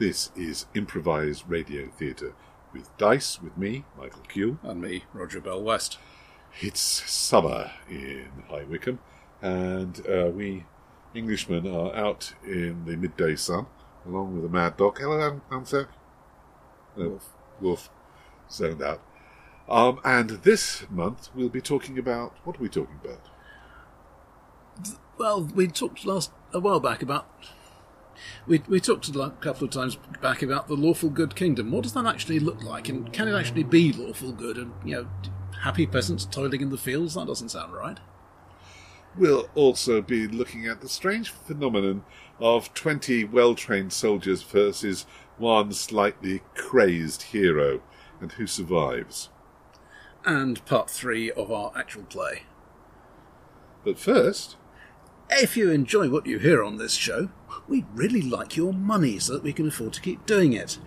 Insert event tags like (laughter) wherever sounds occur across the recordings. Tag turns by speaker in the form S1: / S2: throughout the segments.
S1: This is improvised radio theatre with Dice, with me, Michael Cule.
S2: And me, Roger Bell West.
S1: It's summer in High Wycombe, and uh, we Englishmen are out in the midday sun along with a mad dog. Hello, Am- Amsec.
S2: Wolf.
S1: Wolf. Zoned out. Um, and this month we'll be talking about what are we talking about?
S2: Well, we talked last a while back about. We, we talked a couple of times back about the lawful good kingdom. What does that actually look like, and can it actually be lawful good? And you know, happy peasants toiling in the fields. That doesn't sound right.
S1: We'll also be looking at the strange phenomenon of 20 well trained soldiers versus one slightly crazed hero, and who survives.
S2: And part three of our actual play.
S1: But first,
S2: If you enjoy what you hear on this show, we'd really like your money so that we can afford to keep doing it.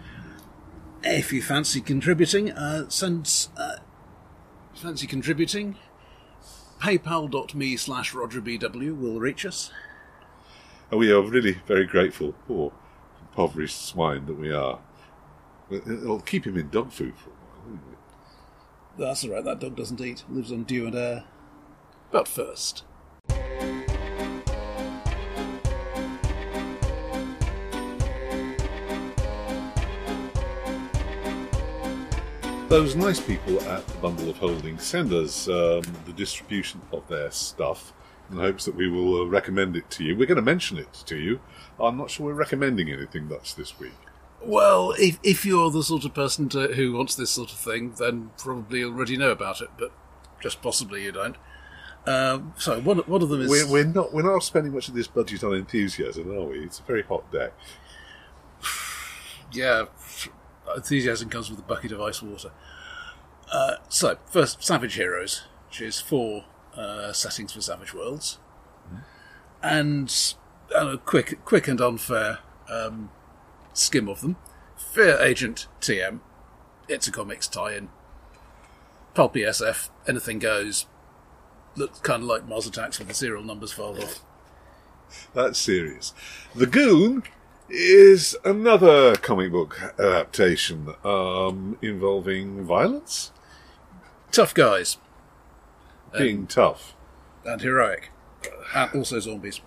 S2: If you fancy contributing, uh, send uh, fancy contributing. PayPal.me slash RogerBW will reach us.
S1: and we are really very grateful, poor impoverished swine that we are. It'll keep him in dog food for a while, won't it?
S2: That's all right. That dog doesn't eat. Lives on dew and air. But first,
S1: Those nice people at the Bundle of Holdings send us um, the distribution of their stuff in hopes that we will uh, recommend it to you. We're going to mention it to you. I'm not sure we're recommending anything much this week.
S2: well, if if you're the sort of person to, who wants this sort of thing, then probably already know about it. But just possibly you don't. Um, so one one of them is
S1: We're, we're not we're not spending much of this budget on enthusiasm, are we? It's a very hot day.
S2: yeah, enthusiasm comes with a bucket of ice water. Uh, so, first, Savage Heroes, which is four uh, settings for Savage Worlds, and a quick, quick and unfair um, skim of them. Fear Agent TM, it's a comics tie-in. Pulpy SF, anything goes. Looks kind of like Mars Attacks with the serial numbers filed off.
S1: That's serious. The Goon is another comic book adaptation um, involving violence,
S2: Tough guys
S1: being tough,
S2: and heroic, and also zombies.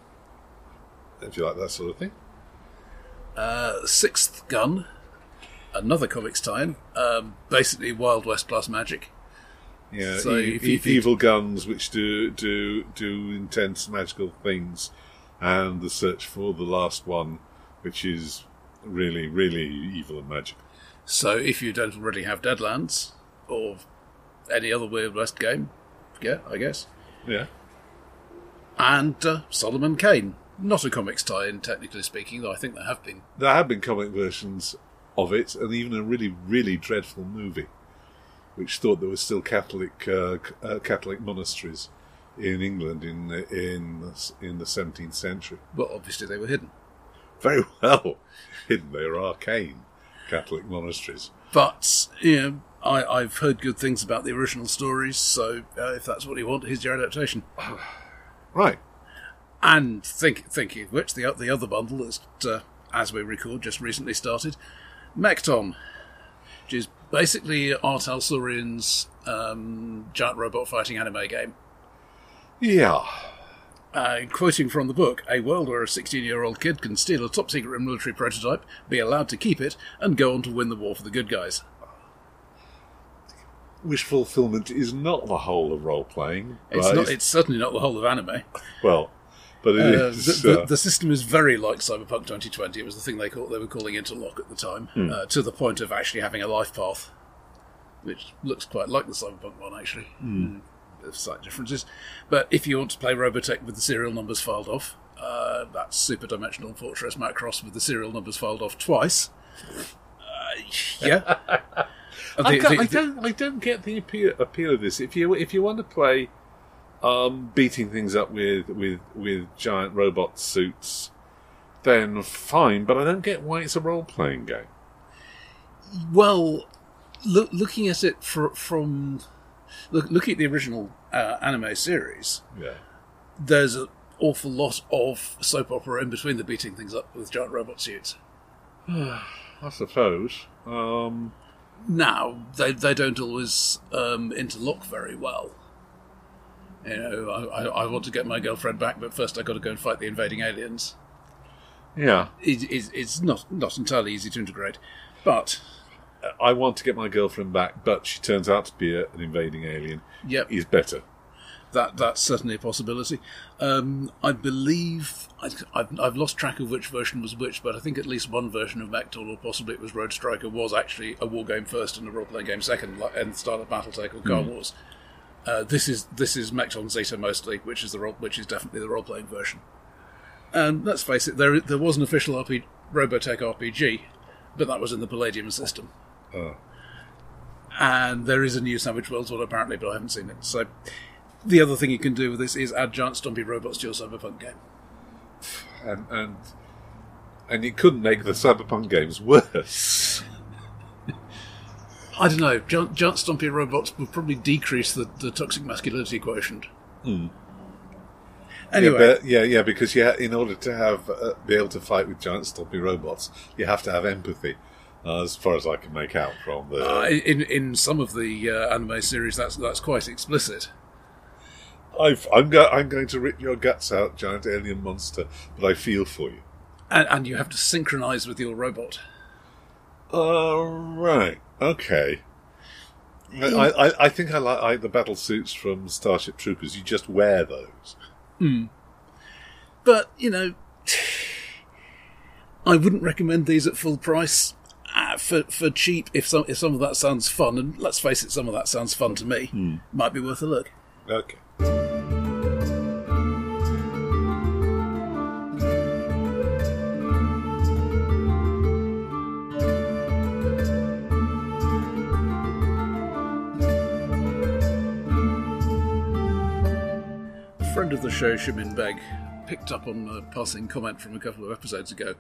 S1: if you like that sort of thing.
S2: Uh, Sixth Gun, another comics tie-in, um, basically Wild West plus magic.
S1: Yeah,
S2: So
S1: e- e- evil guns which do do do intense magical things, and the search for the last one, which is really really evil and magical.
S2: So if you don't already have Deadlands or any other Weird West game, yeah, I guess.
S1: Yeah,
S2: And uh, Solomon Kane, not a comics tie-in technically speaking, though I think there have been.
S1: there have been comic versions of it, and even a really really dreadful movie, which thought there were still Catholic uh, uh, Catholic monasteries in England in the- in the- in the seventeenth century.
S2: Well, obviously they were hidden.
S1: Very (laughs) well hidden. They are arcane Catholic monasteries.
S2: But you know, I, I've heard good things about the original stories, so uh, if that's what you want, here's your adaptation. (sighs)
S1: Right.
S2: And think, thinking of which, the, the other bundle is, uh, as we record, just recently started, Mekton, which is basically R. Talsorian's um, giant robot fighting anime game.
S1: Yeah.
S2: Uh, quoting from the book, a world where a 16 year old kid can steal a top secret military prototype, be allowed to keep it, and go on to win the war for the good guys.
S1: wish fulfillment is not the whole of role playing.
S2: It's, not, it's certainly not the whole of anime.
S1: well, but it
S2: Uh,
S1: is.
S2: the, the,
S1: uh,
S2: the system is very like Cyberpunk 2020. It was the thing they call, they were calling Interlock at the time, uh, to the point of actually having a life path, which looks quite like the Cyberpunk one actually. Mm. Of slight differences, but if you want to play Robotech with the serial numbers filed off, uh, that's Super Dimensional Fortress Macross with the serial numbers filed off twice. Uh, yeah, (laughs) I
S1: I, don't, I don't. I don't get the appeal, appeal of this. If you if you want to play, um, beating things up with with with giant robot suits, then fine. But I don't get why it's a role playing game.
S2: Well, look, looking at it fr- from look, look at the original uh, anime series,
S1: Yeah.
S2: there's an awful lot of soap opera in between the beating things up with giant robot suits.
S1: I suppose. Um,
S2: Now they they don't always um, interlock very well. You know, I, I, I want to get my girlfriend back, but first I got to go and fight the invading aliens.
S1: yeah,
S2: It, it, it's not not entirely easy to integrate, but
S1: I want to get my girlfriend back, but she turns out to be a, an invading alien.
S2: yep,
S1: Is better.
S2: that that's certainly a possibility. Um, I believe I, I've, I've lost track of which version was which, but I think at least one version of Mekton, or possibly it was Road Striker, was actually a war game first and a role playing game second, like and style of BattleTech or Car Wars. Uh, this is this is Mekton and Zeta mostly, which is the role, which is definitely the role playing version. And let's face it, there there was an official RP, Robotech RPG, but that was in the Palladium system.
S1: Oh.
S2: And there is a new Savage Worlds one apparently, but I haven't seen it. So the other thing you can do with this is add giant stompy robots to your cyberpunk game.
S1: And and and you couldn't make the cyberpunk games worse. (laughs)
S2: I don't know. Giant, giant stompy robots would probably decrease the, the toxic masculinity quotient. Anyway,
S1: Yeah, but, yeah, yeah, because you ha- in order to have uh, be able to fight with giant stompy robots, you have to have empathy. Uh, as far as I can make out from the,
S2: uh, in in some of the uh, anime series, that's that's quite explicit.
S1: I've, I'm, go- I'm going to rip your guts out, giant alien monster, but I feel for you.
S2: And, and you have to synchronize with your robot.
S1: Uh, right. Okay. I, I, I think I like I, the battle suits from Starship Troopers. You just wear those.
S2: But, you know, (sighs) I wouldn't recommend these at full price. Uh, for for cheap, if some if some of that sounds fun, and let's face it, some of that sounds fun to me, might be worth a look.
S1: Okay.
S2: A friend of the show, Shimin Beg, picked up on a passing comment from a couple of episodes ago.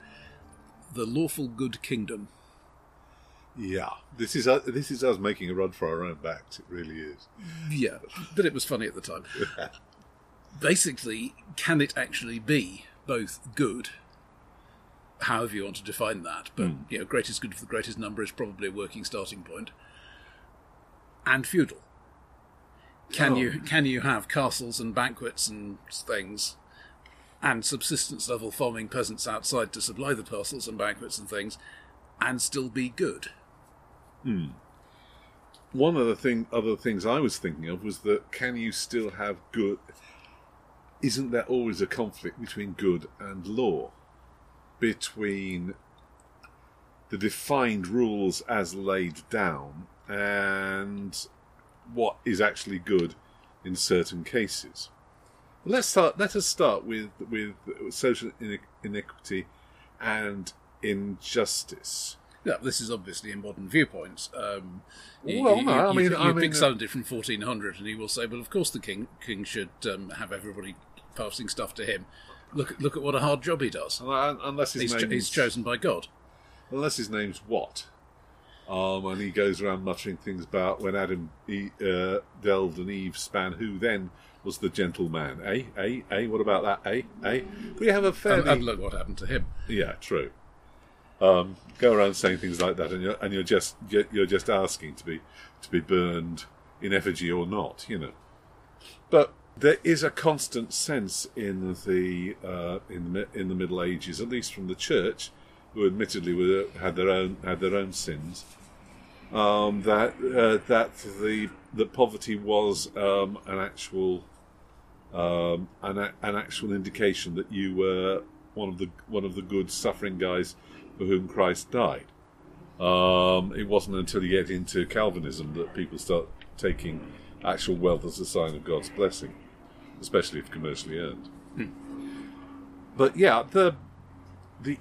S2: The lawful good kingdom.
S1: Yeah. This is uh, this is us making a run for our own backs. It really is.
S2: Yeah, but it was funny at the time. (laughs) Basically, can it actually be both good, however you want to define that, but you know, greatest good for the greatest number is probably a working starting point. point, and feudal? Can
S1: Oh.
S2: you can you have castles and banquets and things, and subsistence level farming peasants outside to supply the castles and banquets and things, and still be good? Hmm.
S1: One of the thing, other things I was thinking of was that can you still have good? Isn't there always a conflict between good and law? Between the defined rules as laid down and what is actually good in certain cases. Let's start. Let us start with with social inequity and injustice.
S2: Yeah, this is obviously in modern viewpoints. Um,
S1: Well,
S2: you-
S1: no, I mean-
S2: you,
S1: I
S2: pick
S1: mean, uh,
S2: somebody from 1400, and he will say, "Well, of course the king king should um, have everybody passing stuff to him. Look, at- look at what a hard job he does.
S1: Unless his
S2: He's, cho-
S1: name's
S2: he's chosen by God."
S1: unless his name's Watt. Um, and he goes around muttering things about when Adam e, uh, delved and Eve span, who then was the gentleman? Eh? Eh? Eh? What about that? Eh? Eh? We have a fairly
S2: And, and look what happened to him.
S1: yeah, true. Um, go around saying things like that, and you're and you're just you're just asking to be to be burned in effigy or not, you know. But there is a constant sense in the uh, in the in the Middle Ages, at least from the Church, who admittedly were had their own had their own sins, um, that uh, that the that poverty was um, an actual um, an, an actual indication that you were one of the one of the good suffering guys for whom Christ died. Um, it wasn't until you get into Calvinism that people start taking actual wealth as a sign of God's blessing, especially if commercially earned. But yeah, the the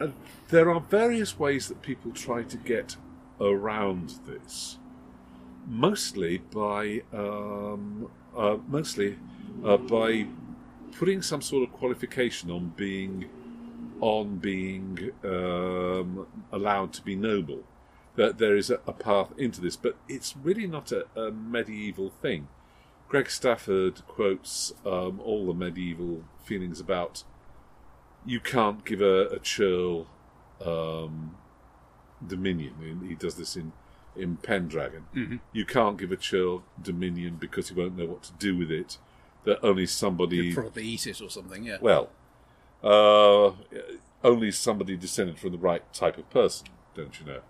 S1: uh, there are various ways that people try to get around this mostly by um, uh, mostly uh, by putting some sort of qualification on being on being um, allowed to be noble. That there is a, a path into this, but it's really not a, a medieval thing. Greg Stafford quotes um, all the medieval feelings about you can't give a, a churl um, dominion. He- He does this in in Pendragon. You can't give a churl dominion because he won't know what to do with it. That only somebody
S2: You'd probably eat it or something. Yeah.
S1: well, uh, only somebody descended from the right type of person, don't you know,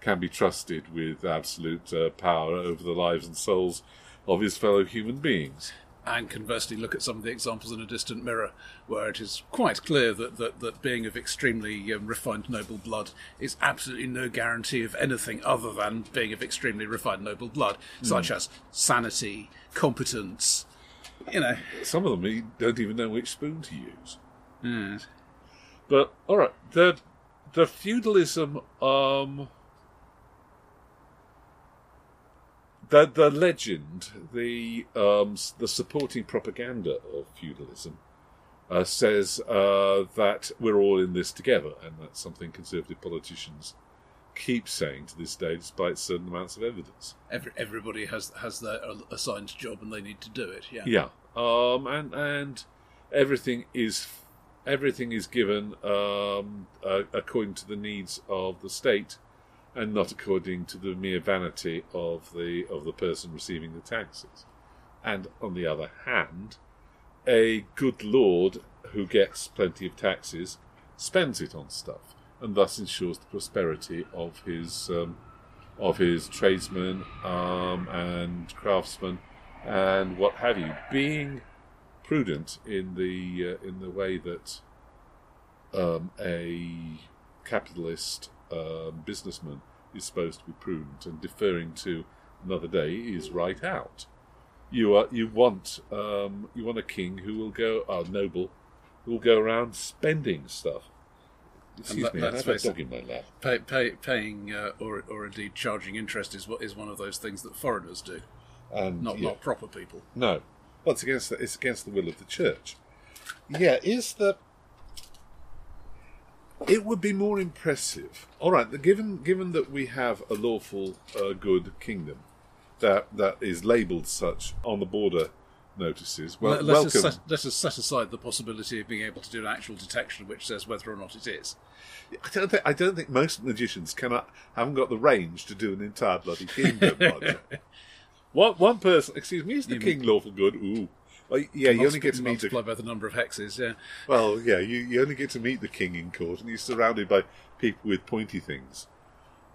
S1: can be trusted with absolute uh, power over the lives and souls of his fellow human beings.
S2: and conversely look at some of the examples in a distant mirror where it is quite clear that, that, that being of extremely um, refined noble blood is absolutely no guarantee of anything other than being of extremely refined noble blood, such as sanity, competence, you know.
S1: Some of them he don't even know which spoon to use.
S2: Yes.
S1: But all right, the the feudalism, um, the the legend, the um, the supporting propaganda of feudalism uh, says uh, that we're all in this together, and that's something conservative politicians keep saying to this day, despite certain amounts of evidence.
S2: Every, everybody has has their assigned job and they need to do it. Yeah.
S1: Yeah, um, and and everything is everything is given um, uh, according to the needs of the state, and not according to the mere vanity of the of the person receiving the taxes. And on the other hand, a good lord who gets plenty of taxes spends it on stuff, and thus ensures the prosperity of his um, of his tradesmen um, and craftsmen and what have you, being prudent in the uh, in the way that um, a capitalist um, businessman is supposed to be prudent, and deferring to another day is right out. You are you want um, you want a king who will go a noble who will go around spending stuff. Excuse
S2: that-
S1: me, I
S2: let's
S1: have a
S2: face it.
S1: dog in my lap.
S2: Pay, pay, paying uh, or, or indeed charging interest is what is one of those things that foreigners do,
S1: And
S2: not
S1: yeah.
S2: not proper people.
S1: No. Well, it's against the, it's against the will of the church. Yeah, is the it would be more impressive. All right, the- given given that we have a lawful, uh, good kingdom that that is labelled such on the border notices. Well,
S2: Let, us set, let us set aside the possibility of being able to do an actual detection which says whether or not it is.
S1: I don't think I don't think most magicians cannot haven't got the range to do an entire bloody kingdom. (laughs) One one person, excuse me, is the
S2: You
S1: king lawful good? Ooh. Well, yeah, you only get to meet the
S2: by the number of hexes. Yeah,
S1: Well, yeah, you, you only get to meet the king in court, and he's surrounded by people with pointy things,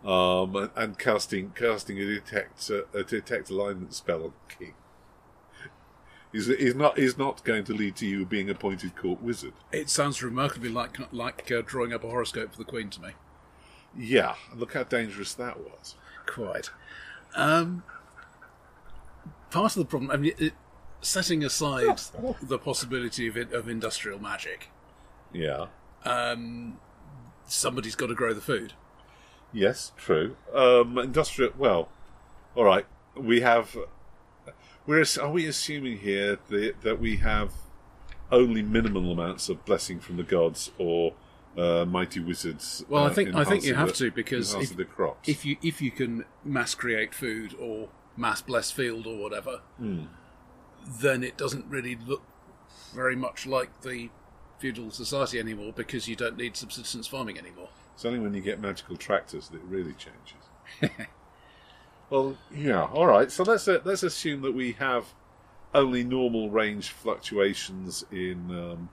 S1: um, and, and casting casting a detect a detect alignment spell on the king. He's, he's not he's not going to lead to you being appointed court wizard.
S2: it sounds remarkably like like uh, drawing up a horoscope for the Queen to me.
S1: Yeah, look how dangerous that was.
S2: Quite. Um, part of the problem, I mean, it, setting aside (laughs) the possibility of, it, of industrial magic,
S1: Yeah.
S2: um, somebody's got to grow the food.
S1: Yes, true. Um, industrial. Well, all right. We have. We're are we assuming here that, that we have only minimal amounts of blessing from the gods or uh, mighty wizards?
S2: Well, I
S1: uh,
S2: think- I think you have
S1: the-
S2: to, because if-. If you if you can mass create food or mass bless field or whatever, then it doesn't really look very much like the feudal society anymore because you don't need subsistence farming anymore.
S1: It's only when you get magical tractors that it really changes. (laughs) well, yeah, all right. So let's uh, let's assume that we have only normal range fluctuations in um,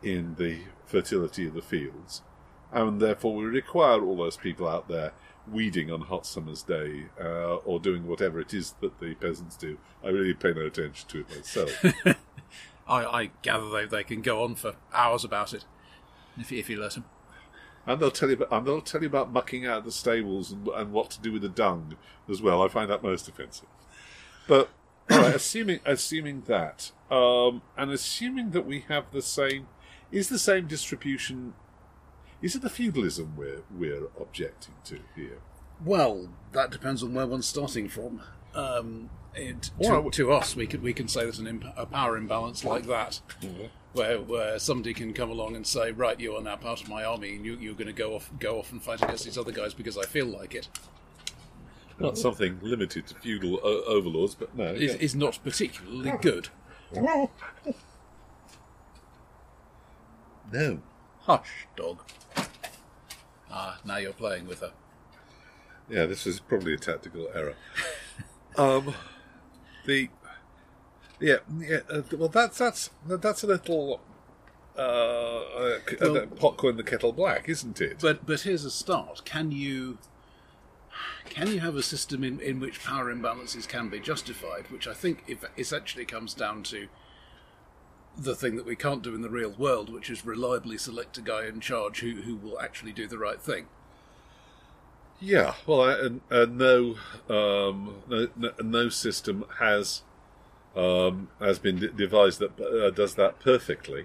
S1: in the fertility of the fields, and therefore we require all those people out there weeding on hot summer's day uh, or doing whatever it is that the peasants do. I really pay no attention to it myself. (laughs)
S2: I, I gather they, they can go on for hours about it if if you let them.
S1: And they'll tell you about, and they'll tell you about mucking out the stables and, and what to do with the dung as well. I find that most offensive. But all right, assuming assuming that, um, and assuming that we have the same, is the same distribution. Is it the feudalism we're we're objecting to here?
S2: Well, that depends on where one's starting from. Um, it, to, to us, we can we can say there's an imp- a power imbalance like that, where where somebody can come along and say, right, you are now part of my army, and you, you're going to go off go off and fight against these other guys because I feel like it,
S1: Not something limited to feudal o- overlords, but no.
S2: is,
S1: yeah.
S2: is not particularly good.
S1: no.
S2: Hush, dog. Ah, now you're playing with her.
S1: Yeah, this is probably a tactical error. (laughs) um, the yeah yeah uh, well that's that's that's a little uh, uh,
S2: Well-
S1: pot calling the kettle black, isn't it?
S2: But but here's a start. Can you can you have a system in, in which power imbalances can be justified? Which I think if, essentially comes down to the thing that we can't do in the real world, which is reliably select a guy in charge who, who will actually do the right thing.
S1: Yeah, well, uh, uh, no, um, no, no, no system has um, has been de- devised that uh, does that perfectly,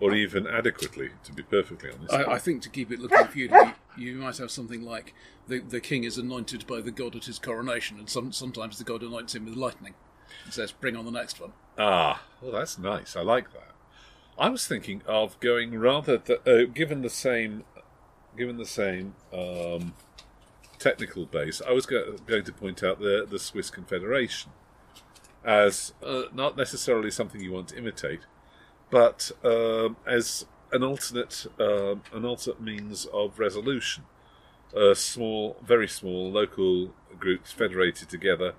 S1: or even adequately. To be perfectly honest,
S2: I, I think to keep it looking feudal, you, you might have something like the, the king is anointed by the god at his coronation, and some, sometimes the god anoints him with lightning and says, "Bring on the next one."
S1: ah, well, that's nice. I like that. I was thinking of going rather, th- uh, given the same, given the same um, technical base. I was go- going to point out the the Swiss Confederation as uh, not necessarily something you want to imitate, but um, as an alternate um, an alternate means of resolution. Uh, small, very small local groups federated together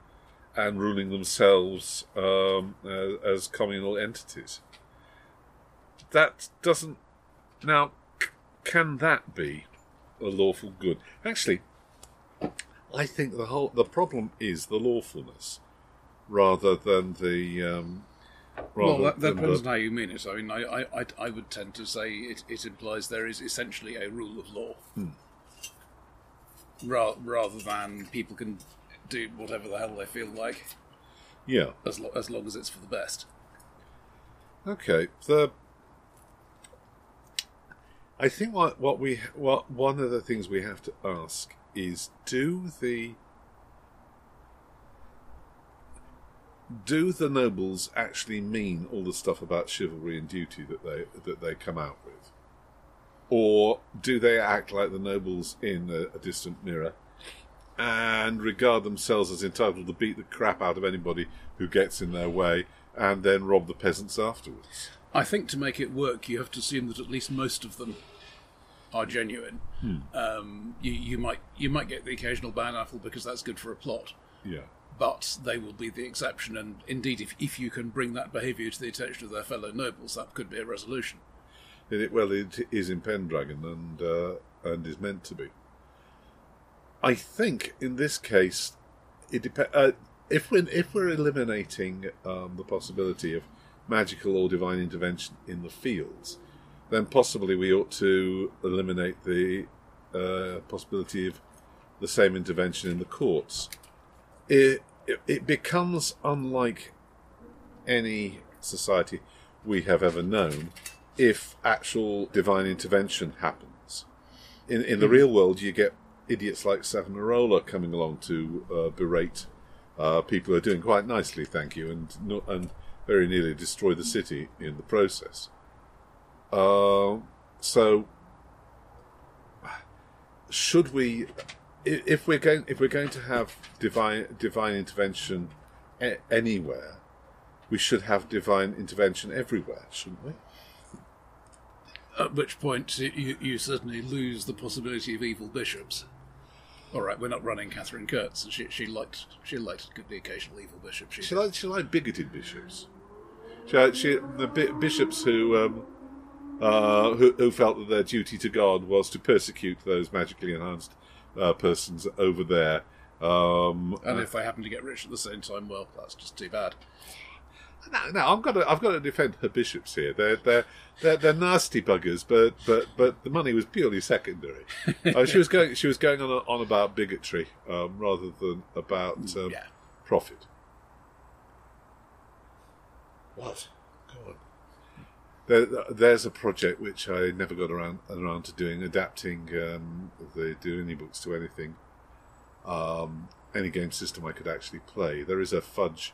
S1: and ruling themselves um, as, as communal entities. That doesn't now. c- Can that be a lawful good? Actually, I think the whole the problem is the lawfulness rather than the um, rather
S2: Well, that, that depends on how you mean it. I mean, I, I, I, would tend to say it, it implies there is essentially a rule of law, Ra- rather than people can do whatever the hell they feel like,
S1: yeah.
S2: as, lo- as long as it's for the best.
S1: Okay. The I think what what we what one of the things we have to ask is do the do the nobles actually mean all the stuff about chivalry and duty that they that they come out with, or do they act like the nobles in a, a distant mirror and regard themselves as entitled to beat the crap out of anybody who gets in their way and then rob the peasants afterwards?
S2: I think to make it work, you have to assume that at least most of them are genuine. Um, you, you might you might get the occasional bad apple because that's good for a plot,
S1: Yeah.
S2: But they will be the exception. And indeed, if if you can bring that behaviour to the attention of their fellow nobles, that could be a resolution.
S1: It, well, it is in Pendragon and uh, and is meant to be. I think in this case, it dep- uh, if we're if we're eliminating um, the possibility of magical or divine intervention in the fields, then possibly we ought to eliminate the uh, possibility of the same intervention in the courts. It, it it becomes unlike any society we have ever known if actual divine intervention happens. In in the real world, you get idiots like Savonarola coming along to uh, berate uh, people who are doing quite nicely, thank you, and no, and very nearly destroy the city in the process. Uh, so, should we, if we're going, if we're going to have divine divine intervention a- anywhere, we should have divine intervention everywhere, shouldn't we?
S2: At which point you, you certainly lose the possibility of evil bishops. All right, we're not running Katherine Kurtz. She she liked she liked the occasional evil bishop. She,
S1: She liked she liked bigoted bishops. She, she the bi- bishops who um, uh, who who felt that their duty to God was to persecute those magically enhanced uh, persons over there. Um,
S2: and if they happen to get rich at the same time, well, that's just too bad.
S1: no, no, I've got to I've got to defend her bishops here. They're they're they're, they're nasty buggers, but but but the money was purely secondary. (laughs) uh, she was going she was going on on about bigotry um, rather than about um,
S2: Yeah.
S1: profit. What? There, there's a project which I never got around around to doing, adapting um, the Deryni books to anything, um, any game system I could actually play. There is a fudge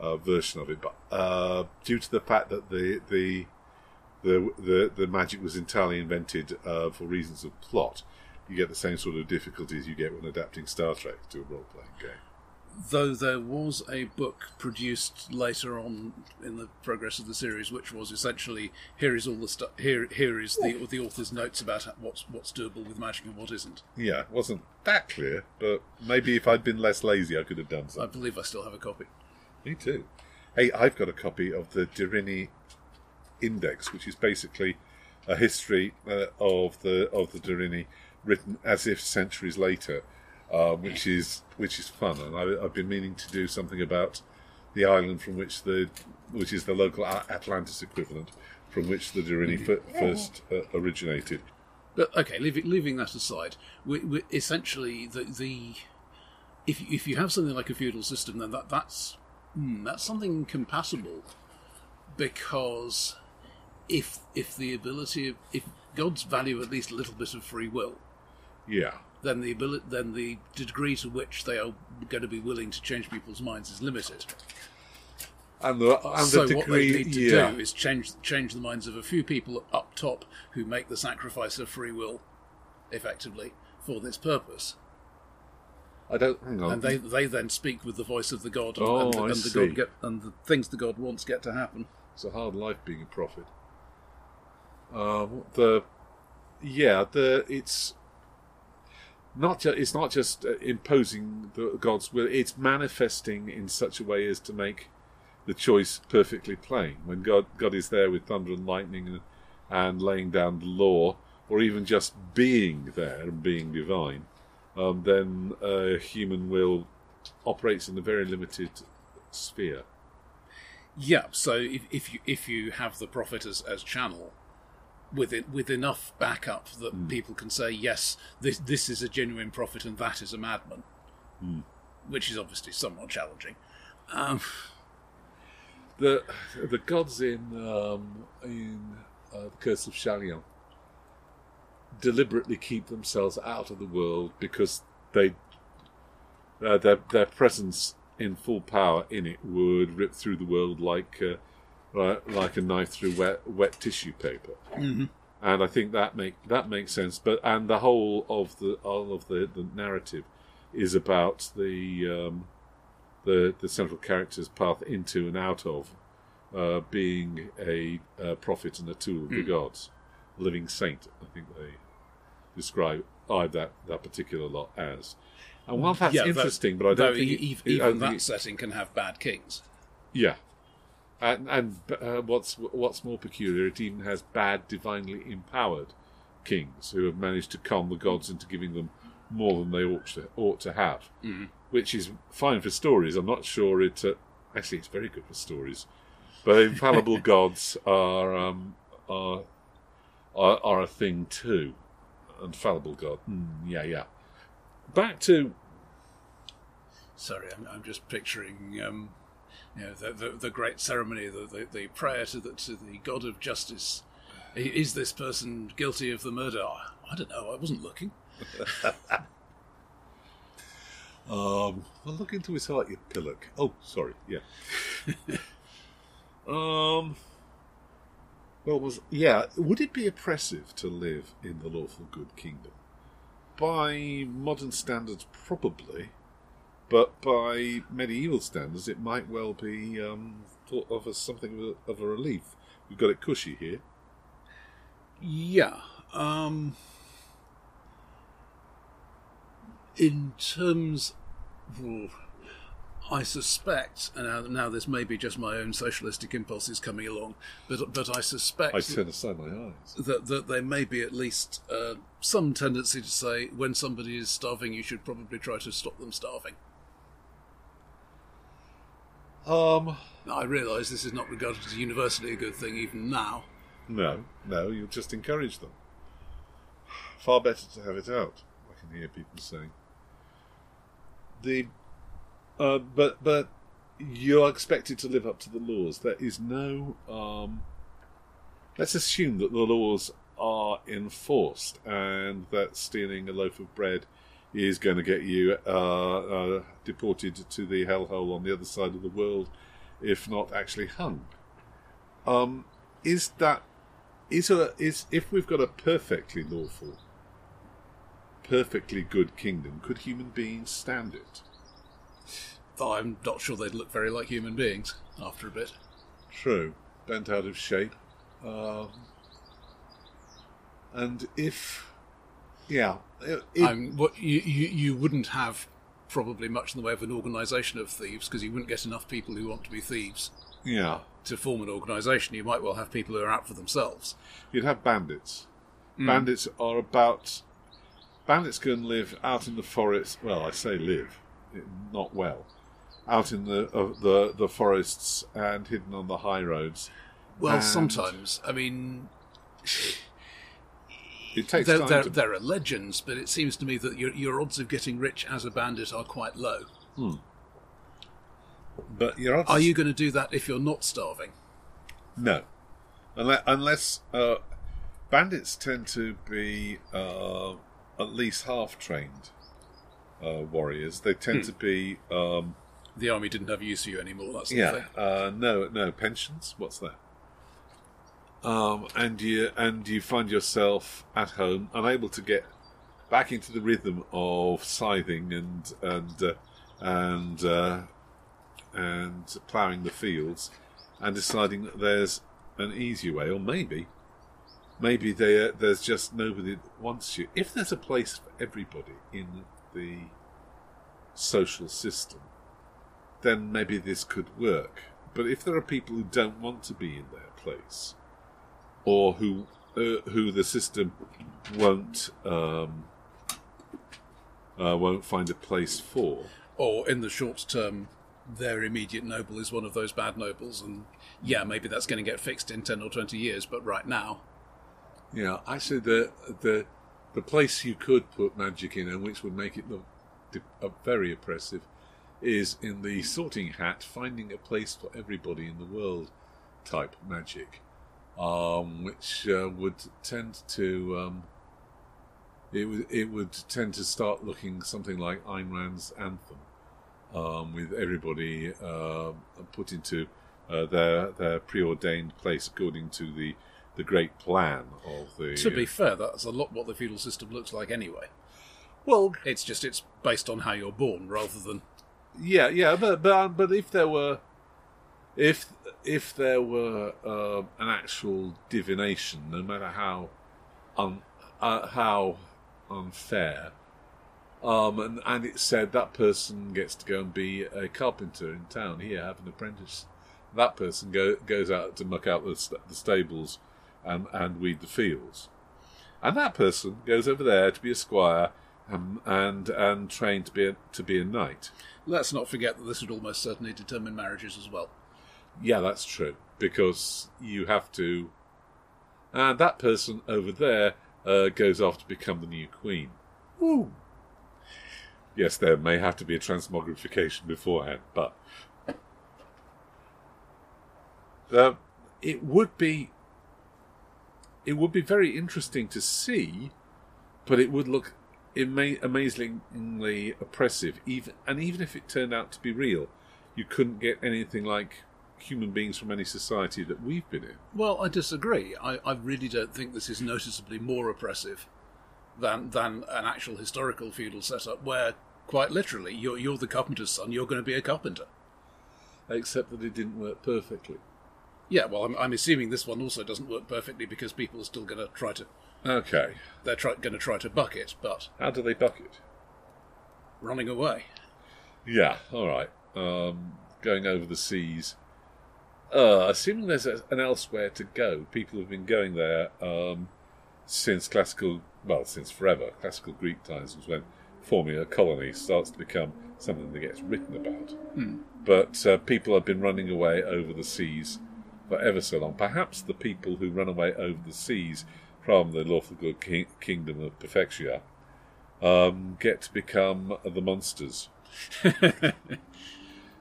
S1: uh, version of it, but uh, due to the fact that the the the the, the magic was entirely invented uh, for reasons of plot, you get the same sort of difficulties you get when adapting Star Trek to a role playing game.
S2: Though there was a book produced later on in the progress of the series, which was essentially here is all the stuff. Here, here is the the author's notes about what's what's doable with magic and what isn't.
S1: Yeah, it wasn't that clear, but maybe if I'd been less lazy, I could have done
S2: so.
S1: I
S2: believe I still have a copy.
S1: Me too. Hey, I've got a copy of the Deryni Index, which is basically a history uh, of the of the Deryni, written as if centuries later, uh, which is which is fun. And I, I've been meaning to do something about the island from which the which is the local Atlantis equivalent, from which the Deryni f- first uh, originated.
S2: But okay, leaving, leaving that aside, we, we, essentially the the if if you have something like a feudal system, then that that's hmm, that's something compatible because if if the ability of if gods value at least a little bit of free will,
S1: Yeah,
S2: then the ability then the degree to which they are going to be willing to change people's minds is limited.
S1: and the and
S2: so
S1: the
S2: what they need to
S1: yeah,
S2: do is change change the minds of a few people up top who make the sacrifice of free will, effectively for this purpose,
S1: I don't.
S2: And they they then speak with the voice of the god, and,
S1: Oh,
S2: and, the,
S1: I
S2: and the god get and the things the god wants get to happen.
S1: It's a hard life being a prophet. Um, the yeah, the it's not ju- it's not just uh, imposing the God's will. It's manifesting in such a way as to make the choice perfectly plain. When God God is there with thunder and lightning and, and laying down the law, or even just being there and being divine, um, then uh, human will operates in a very limited sphere.
S2: Yeah. So if, if you if you have the prophet as, as channel, with it, with enough backup that
S1: Hmm.
S2: people can say yes, this this is a genuine prophet and that is a madman,
S1: Hmm.
S2: which is obviously somewhat challenging. Um,
S1: the the gods in um, in uh, the Curse of Chalion deliberately keep themselves out of the world because they uh, their their presence in full power in it would rip through the world like uh, like- like a knife through wet wet tissue paper.
S2: mhm.
S1: And I think that make that makes sense. But and the whole of the all of the, the narrative is about the um, the the central character's path into and out of uh, being a, uh prophet and a tool of the gods, a living saint. I think they describe I that that particular lot as. And while that's
S2: Yeah, though-
S1: interesting, but I don't think
S2: e-
S1: it-
S2: e-
S1: I
S2: even
S1: don't think
S2: that
S1: it-
S2: setting can have bad kings.
S1: yeah. And, and uh, what's what's more peculiar, it even has bad, divinely empowered kings who have managed to con the gods into giving them more than they ought to ought to have,
S2: Mhm.
S1: which is fine for stories. I'm not sure it. Uh, actually, it's very good for stories, but infallible (laughs) gods are, um, are are are a thing too. Infallible god, mm, yeah, yeah. Back to
S2: Sorry, I'm, I'm just picturing, um, you know, the, the, the great ceremony, the, the, the prayer to the to the God of justice. Is this person guilty of the murder? I don't know. I wasn't looking. (laughs)
S1: Um, well, look into his heart, you pillock. Oh, sorry, yeah. (laughs) um, well, was yeah. Would it be oppressive to live in the lawful good kingdom? By modern standards, probably, but by medieval standards, it might well be um, thought of as something of a, of a relief. We've got it cushy here.
S2: Yeah. Um, in terms, well, I suspect, and now, now this may be just my own socialistic impulses coming along, but but I suspect
S1: I turn aside my eyes.
S2: that, that there may be at least uh, some tendency to say when somebody is starving, you should probably try to stop them starving.
S1: Um,
S2: I realise this is not regarded as universally a good thing even now.
S1: No, no, you'll just encourage them. Far better to have it out. I can hear people saying. The, uh, but but you're expected to live up to the laws. There is no. Um, let's assume that the laws are enforced, and that stealing a loaf of bread is going to get you uh, uh, deported to the hellhole on the other side of the world, if not actually hung. Um, is that is a is if we've got a perfectly lawful, perfectly good kingdom, could human beings stand it?
S2: I'm not sure they'd look very like human beings after a bit.
S1: True, bent out of shape. Um, and if, yeah, it,
S2: I'm, what, you, you, you wouldn't have probably much in the way of an organisation of thieves because you wouldn't get enough people who want to be thieves
S1: yeah,
S2: to form an organisation. You might well have people who are out for themselves.
S1: you'd have bandits. Bandits are about. Bandits can live out in the forest. Well, I say live, not well. Out in the uh, the the forests and hidden on the high roads.
S2: Well,
S1: And-
S2: sometimes. I mean,
S1: It takes
S2: there,
S1: time
S2: there,
S1: to.
S2: there are legends, but it seems to me that your, your odds of getting rich as a bandit are quite low.
S1: but your odds
S2: Are you going to do that if you're not starving?
S1: No, unless, unless uh, bandits tend to be uh, at least half trained uh, warriors. They tend to be um,
S2: The army didn't have use for you anymore. That's
S1: yeah. Uh, no, no pensions. What's that? Um, and you and you find yourself at home, unable to get back into the rhythm of scything and and uh, and uh, and ploughing the fields, and deciding that there's an easier way, or maybe maybe there there's just nobody that wants you. If there's a place for everybody in the social system, then maybe this could work. But if there are people who don't want to be in their place, or who uh, who the system won't um, uh, won't find a place for,
S2: Or in the short term, their immediate noble is one of those bad nobles, and yeah, maybe that's going to get fixed in ten or twenty years. But right now,
S1: yeah, actually the the the place you could put magic in and which would make it look uh, very oppressive is in the sorting hat, finding a place for everybody in the world type magic, um, which uh, would tend to um, it would it would tend to start looking something like Ayn Rand's anthem, um, with everybody uh, put into uh, their their preordained place according to the the great plan of the.
S2: to be fair, that's a lot what the feudal system looks like anyway.
S1: well,
S2: It's just it's based on how you're born rather than
S1: Yeah, yeah, but but um, but if there were, if if there were uh, an actual divination, no matter how un, uh, how unfair, um, and and it said that person gets to go and be a carpenter in town here, have an apprentice. That person go, goes out to muck out the, st- the stables and and weed the fields, and that person goes over there to be a squire and and and trained to be a, to be a knight.
S2: Let's not forget that this would almost certainly determine marriages as well.
S1: Yeah, that's true because you have to, and that person over there uh, goes off to become the new queen. Woo. Yes, there may have to be a transmogrification beforehand, but uh, it would be it would be very interesting to see, but it would look ama- amazingly oppressive. Even and even if it turned out to be real, you couldn't get anything like human beings from any society that we've been in.
S2: Well, I disagree. I, I really don't think this is noticeably more oppressive than than an actual historical feudal setup where, quite literally, you're, you're the carpenter's son, you're going to be a carpenter.
S1: Except that it didn't work perfectly.
S2: Yeah, well, I'm, I'm assuming this one also doesn't work perfectly because people are still going to try to
S1: Okay.
S2: they're try, going to try to buck it, but
S1: How do they buck it?
S2: running away.
S1: Yeah, all right. Um, going over the seas. Uh, assuming there's a, an elsewhere to go, people have been going there um, since classical, well, since forever. Classical Greek times was when forming a colony starts to become something that gets written about. But uh, people have been running away over the seas for ever so long. Perhaps the people who run away over the seas from the lawful good ki- kingdom of Perfectia um, get to become the monsters. (laughs)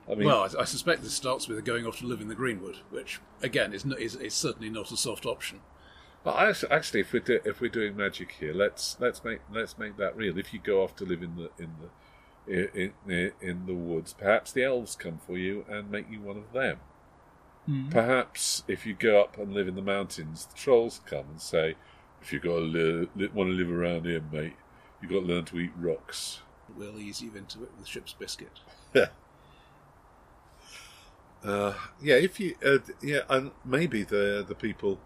S1: I mean,
S2: Well, I, I suspect this starts with going off to live in the Greenwood, which again is, is, is certainly not a soft option.
S1: But actually- actually, if we're do, if we're doing magic here, let's let's make let's make that real. If you go off to live in the in the in, in, in the woods, perhaps the elves come for you and make you one of them. Hmm. Perhaps if you go up and live in the mountains, the trolls come and say, "If you got to li- li- want to live around here, mate, you have got to learn to eat rocks."
S2: We'll ease you into it with a ship's biscuit. (laughs)
S1: Uh, yeah, if you, uh, yeah, and maybe the the people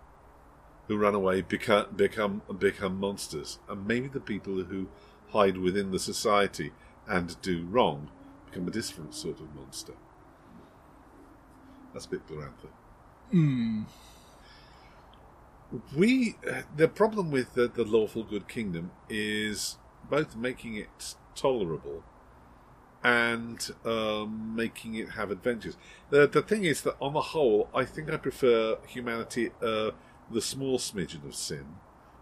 S1: who run away become become become monsters, and maybe the people who hide within the society and do wrong become a different sort of monster. That's a bit Glorantha.
S2: Hmm.
S1: We the problem with the, the lawful good kingdom is both making it tolerable and um, making it have adventures. The the thing is that on the whole, I think I prefer humanity uh, the small smidgen of sin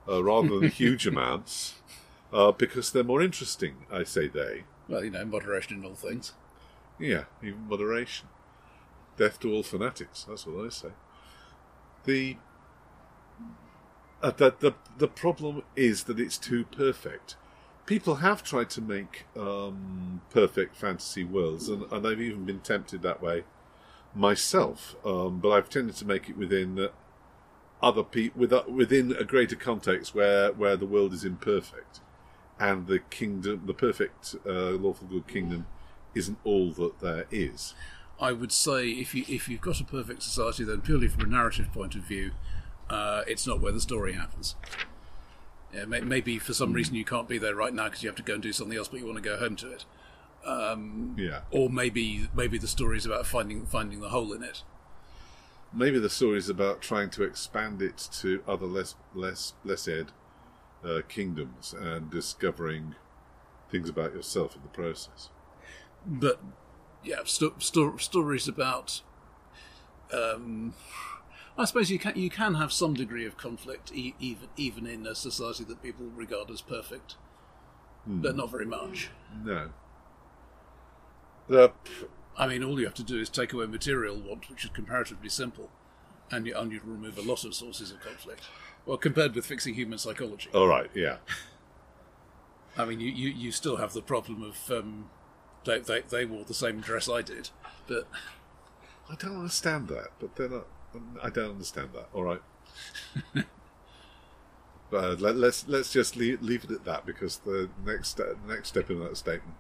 S1: uh, rather than (laughs) huge amounts uh, because they're more interesting. I say they.
S2: Well, you know, moderation in all things.
S1: Yeah, even moderation. Death to all fanatics. That's what I say. The uh, the, the the problem is that it's too perfect. People have tried to make um, perfect fantasy worlds, and, and I've even been tempted that way myself. Um, but I've tended to make it within uh, other people with, uh, within a greater context where where the world is imperfect, and the kingdom, the perfect uh, lawful good kingdom, isn't all that there is.
S2: I would say if you if you've got a perfect society, then purely from a narrative point of view, uh, it's not where the story happens. Yeah, may, maybe for some reason you can't be there right now because you have to go and do something else, but you want to go home to it.
S1: Yeah.
S2: Or maybe maybe the story is about finding finding the hole in it.
S1: Maybe the story is about trying to expand it to other less less blessed uh, kingdoms and discovering things about yourself in the process.
S2: But yeah, sto- sto- stories about. Um, I suppose you can you can have some degree of conflict e- even even in a society that people regard as perfect, but not very much.
S1: No. The
S2: I mean, all you have to do is take away material want, which is comparatively simple, and you, and you remove a lot of sources of conflict. Well, compared with fixing human psychology,
S1: all right, yeah,
S2: I mean, you, you, you still have the problem of um, they, they they wore the same dress I did, but
S1: I don't understand that, but then I, I don't understand that. All right. (laughs) But uh, let, let's let's just leave, leave it at that because the next uh, next step in that statement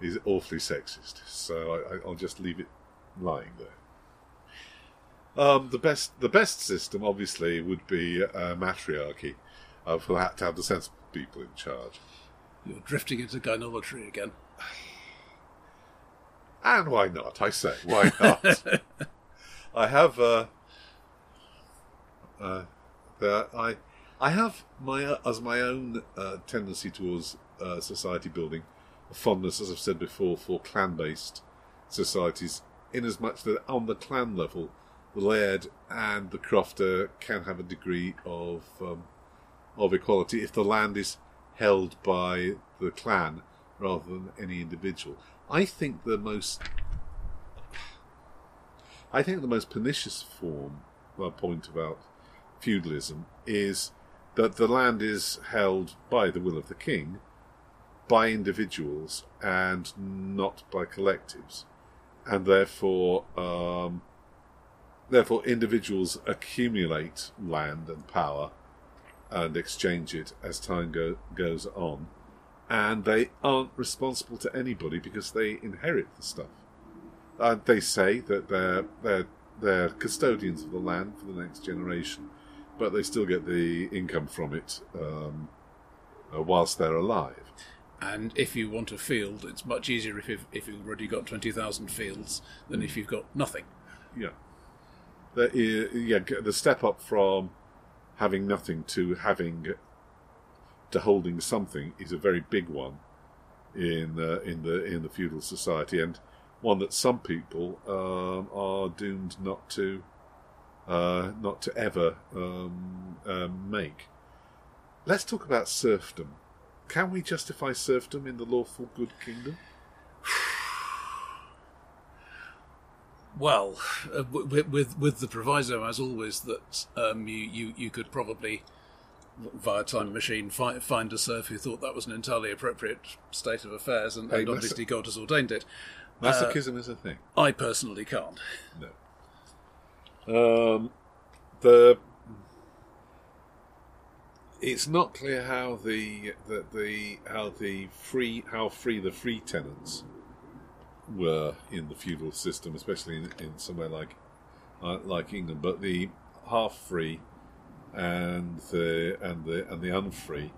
S1: is awfully sexist. So I, I, I'll just leave it lying there. Um, the best the best system obviously would be uh, matriarchy, of who had to have the sensible people in charge.
S2: you're drifting into gynolatry again. (sighs)
S1: And why not? I say, why not? (laughs) I have uh, uh, the, I I have my uh, as my own uh, tendency towards uh, society building, a fondness, as I've said before, for clan-based societies. In as much that on the clan level, the laird and the crofter can have a degree of um, of equality if the land is held by the clan rather than any individual. I think the most I think the most pernicious form uh, point about feudalism is that the land is held by the will of the king, by individuals, and not by collectives, and therefore, um, therefore, individuals accumulate land and power and exchange it as time go, goes on, and they aren't responsible to anybody because they inherit the stuff. Uh, they say that they're they're they're custodians of the land for the next generation, but they still get the income from it um, uh, whilst they're alive.
S2: And if you want a field, it's much easier if you've, if you've already got 20,000 fields than if you've got nothing.
S1: Yeah, the, yeah. The step up from having nothing to having to holding something is a very big one in uh, in the in the feudal society, and one that some people um, are doomed not to uh, not to ever um, um, make. Let's talk about serfdom. Can we justify serfdom in the lawful good kingdom?
S2: Well, uh, with, with with the proviso, as always, that um, you, you you could probably via time machine find, find a serf who thought that was an entirely appropriate state of affairs, and,
S1: Hey,
S2: and obviously God has ordained it.
S1: Masochism is a thing.
S2: I personally can't.
S1: No. Um, the it's not clear how the the, the how the free how free the free tenants were in the feudal system, especially in, in somewhere like uh, like England. But the half free and the and the and the unfree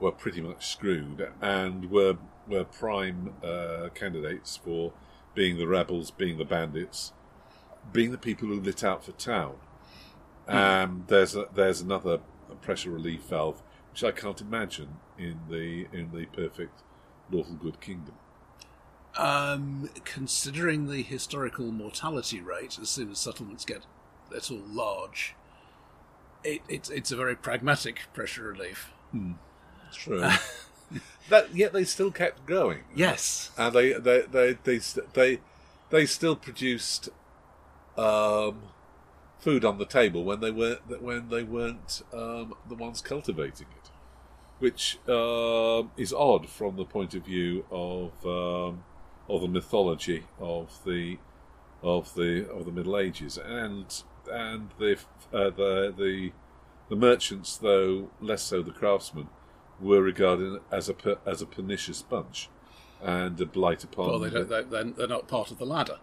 S1: were pretty much screwed and were were prime uh, candidates for being the rebels, being the bandits, being the people who lit out for town. Um, there's a, there's another pressure relief valve which I can't imagine in the in the perfect lawful good kingdom.
S2: Um, considering the historical mortality rate, as soon as settlements get at all large, it, it's it's a very pragmatic pressure relief.
S1: True. (laughs) that yet they still kept growing.
S2: Yes.
S1: and they they they they they, they still produced um, food on the table when they were when they weren't um, the ones cultivating it, which um, is odd from the point of view of um, of the mythology of the of the of the Middle Ages and and the uh, the the the merchants, though less so the craftsmen, were regarded as a per- as a pernicious bunch and a blight upon.
S2: Well, they
S1: the-
S2: don't, they, they're not part of the ladder.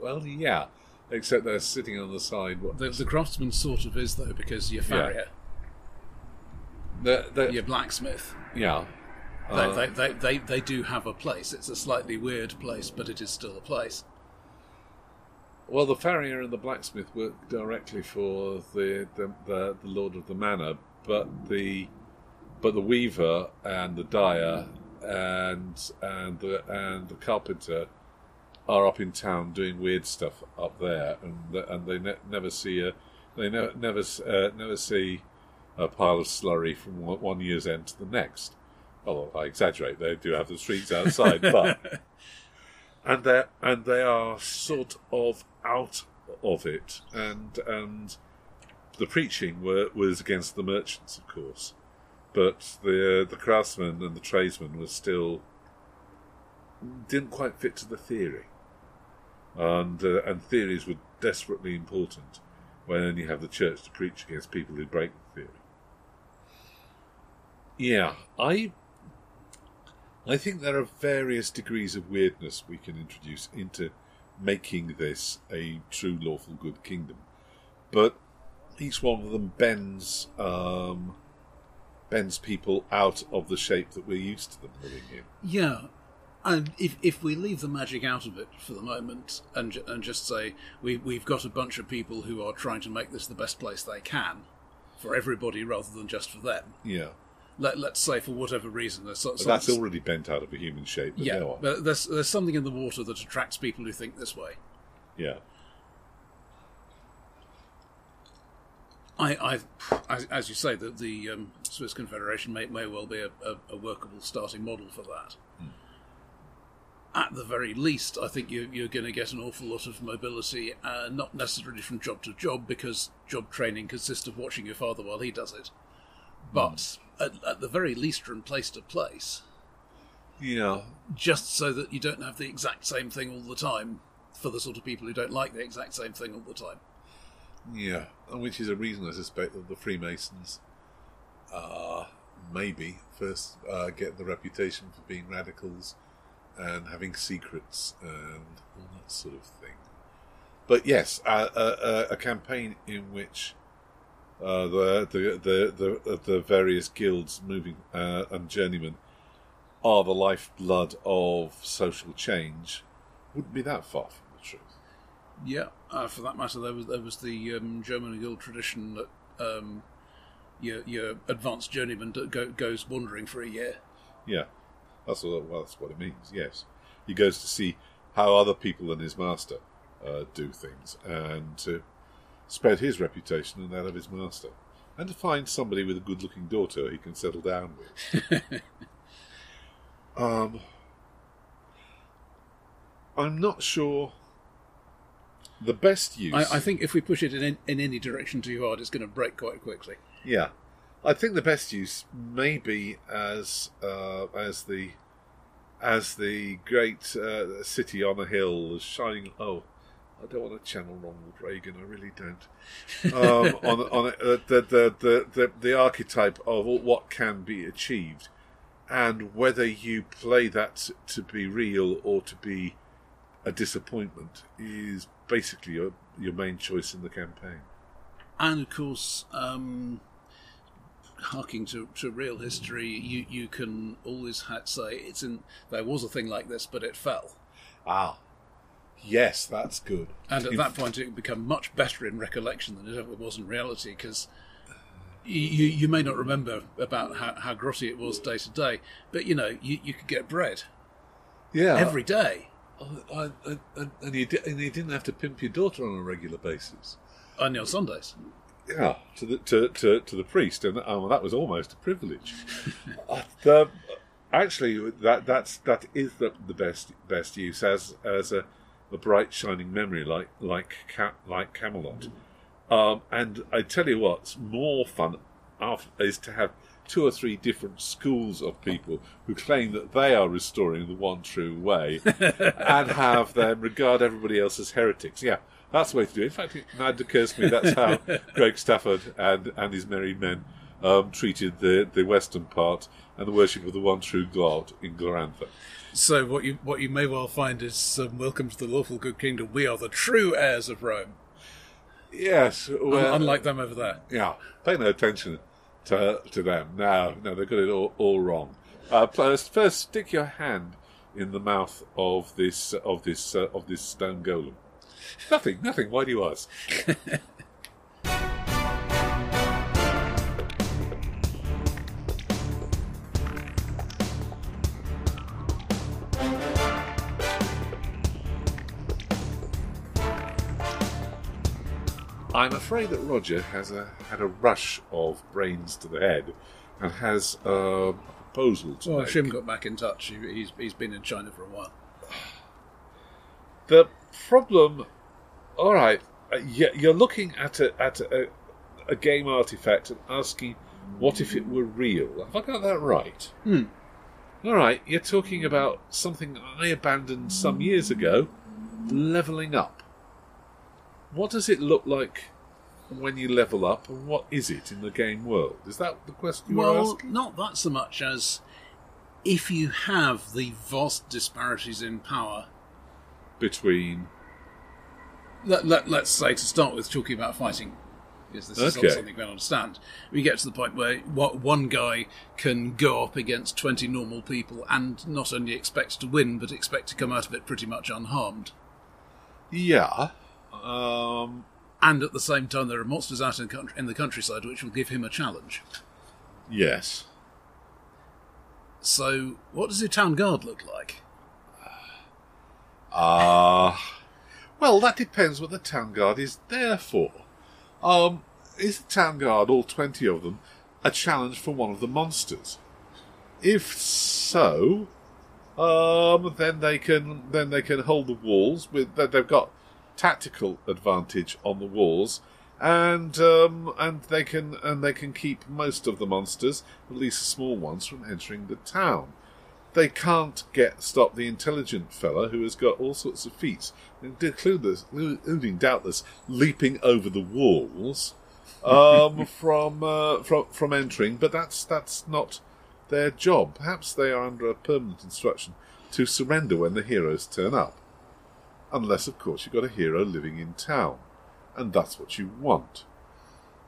S1: well, yeah, except they're sitting on the side. What,
S2: The, the craftsman sort of is, though, because your farrier,
S1: they're, they're-
S2: blacksmith,
S1: yeah,
S2: they,
S1: Uh,
S2: they, they, they, they do have a place. It's a slightly weird place, but it is still a place.
S1: Well, the farrier and the blacksmith work directly for the the, the, the lord of the manor, but the but the weaver and the dyer and and the and the carpenter are up in town doing weird stuff up there, and and they ne- never see a they ne- never uh, never see a pile of slurry from one, one year's end to the next. Although I exaggerate, they do have the streets outside, but (laughs) and they and they are sort of out of it, and and the preaching were, was against the merchants, of course, but the the craftsmen and the tradesmen were still didn't quite fit to the theory, and uh, and theories were desperately important when you have the church to preach against people who break the theory. Yeah, I I think there are various degrees of weirdness we can introduce into making this a true lawful good kingdom, but each one of them bends um, bends people out of the shape that we're used to them living in.
S2: Yeah. And if, if we leave the magic out of it for the moment and, and just say we, we've got a bunch of people who are trying to make this the best place they can for everybody rather than just for them,
S1: Yeah,
S2: let, let's say for whatever reason there's
S1: that's already bent out of a human shape. But
S2: yeah, but there's there's something in the water that attracts people who think this way.
S1: yeah,
S2: I, I as, as you say, that the um, Swiss Confederation may, may well be a, a, a workable starting model for that. At the very least, I think you, you're going to get an awful lot of mobility, uh, not necessarily from job to job, because job training consists of watching your father while he does it. But at, at the very least, from place to place,
S1: yeah.
S2: just so that you don't have the exact same thing all the time for the sort of people who don't like the exact same thing all the time.
S1: Yeah, which is a reason I suspect that the Freemasons uh, maybe first uh, get the reputation for being radicals and having secrets and all that sort of thing. But yes, a, a, a campaign in which uh, the, the the the the various guilds moving uh, and journeymen are the lifeblood of social change wouldn't be that far from the truth.
S2: Yeah, uh, for that matter, there was there was the um, German guild tradition that um, your your advanced journeyman go, goes wandering for a year.
S1: Yeah, that's what, well, that's what it means. Yes, he goes to see how other people and his master uh, do things, and to spread his reputation and that of his master, and to find somebody with a good-looking daughter he can settle down with. (laughs) um, I'm not sure. The best use.
S2: I, I think if we push it in in any direction too hard, it's going to break quite quickly.
S1: Yeah, I think the best use may be as uh, as the as the great uh, city on a hill is shining. Oh, I don't want to channel Ronald Reagan. I really don't. Um, (laughs) on on uh, the, the the the the archetype of what can be achieved, and whether you play that to be real or to be a disappointment is basically your your main choice in the campaign.
S2: And of course, um, harking to, to real history, you, you can always ha- say it's in. There was a thing like this, but it fell.
S1: Ah, yes, that's good.
S2: And at
S1: In
S2: that point, it would become much better in recollection than it ever was in reality, because you, you may not remember about how, how grotty it was day to day, but you know, you, you could get bread
S1: yeah,
S2: every day.
S1: Uh, and, and, and, you di- and you didn't have to pimp your daughter on a regular basis.
S2: Only on Sundays.
S1: Yeah, to the to, to, to the priest, and oh, that was almost a privilege. (laughs) The, actually, that that's that is the, the best best use as as a, a bright shining memory like like Ca- like Camelot. Um, and I tell you what's more fun af- is to have two or three different schools of people who claim that they are restoring the one true way (laughs) and have them regard everybody else as heretics. Yeah, that's the way to do it. In fact, it now occurs to me that's how (laughs) Greg Stafford and, and his merry men um, treated the, the western part and the worship of the one true God in Glorantha.
S2: So what you what you may well find is um, welcome to the lawful good kingdom. We are the true heirs of Rome,
S1: Yes, well,
S2: unlike them over there.
S1: Yeah, pay no attention to to them. No, no, they've got it all, all wrong. Uh, first, first, stick your hand in the mouth of this of this uh, of this stone golem. (laughs) Nothing, nothing. Why do you ask? I'm afraid that Roger has a, had a rush of brains to the head and has a proposal to
S2: Well,
S1: make.
S2: Shim got back in touch. He, he's he's been in China for a while.
S1: The problem, all right, uh, you're looking at a at a, a game artifact and asking, what if it were real? Have I got that right?
S2: Hmm.
S1: All right, you're talking about something I abandoned some years ago, leveling up. What does it look like when you level up, and what is it in the game world? Is that the question you were
S2: Well,
S1: asking?
S2: not that so much as if you have the vast disparities in power.
S1: Between
S2: Let, let, let's say to start with, talking about fighting, because this is
S1: Okay.
S2: not something we don't understand. We get to the point where one guy can go up against twenty normal people and not only expect to win, but expect to come out of it pretty much unharmed.
S1: yeah, um,
S2: And at the same time, there are monsters out in the, country, in the countryside which will give him a challenge.
S1: yes.
S2: So, what does your town guard look like?
S1: Ah, well, that depends what the town guard is there for. Um, is the town guard, all twenty of them, a challenge for one of the monsters? If so, um, then they can then they can hold the walls with that they've got tactical advantage on the walls, and um, and they can and they can keep most of the monsters, at least small ones, from entering the town they can't get stop the intelligent fella who has got all sorts of feats, including, doubtless leaping over the walls um, (laughs) from uh, from from entering. But that's that's not their job. Perhaps they are under a permanent instruction to surrender when the heroes turn up, unless of course you've got a hero living in town, and that's what you want.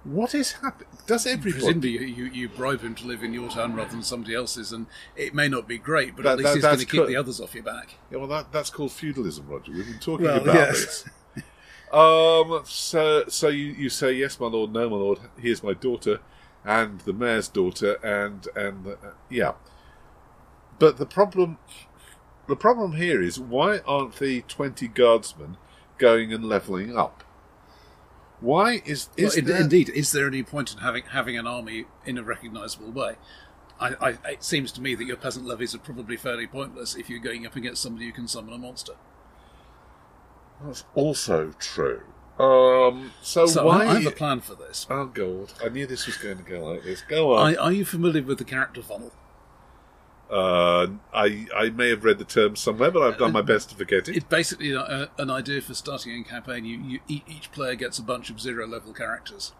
S1: What is happening? Does everybody?
S2: Presumably, you, you, you bribe him to live in your town rather than somebody else's, and it may not be great, but
S1: That-
S2: at least
S1: that-
S2: he's going to keep
S1: co-
S2: the others off your back.
S1: Yeah, well, that, that's called feudalism, Roger. We've been talking
S2: Well,
S1: about
S2: yes.
S1: this. Um, so, so you, you say yes, my lord, no, my lord. Here's my daughter, and the mayor's daughter, and and uh, yeah. But the problem, the problem here is why aren't the twenty guardsmen going and leveling up? Why is is
S2: in-
S1: there,
S2: Indeed, is there any point in having having an army in a recognisable way? I, I, it seems to me that your peasant levies are probably fairly pointless if you're going up against somebody who can summon a monster.
S1: That's also true. Um, so,
S2: So
S1: why?
S2: I, I have a plan for this.
S1: oh God! I knew this was going to go like this. Go on.
S2: I, are you familiar with the character funnel?
S1: Uh, I I may have read the term somewhere, but I've done my best to forget it.
S2: It's basically a, an idea for starting a campaign. You, you, each player gets a bunch of zero level characters,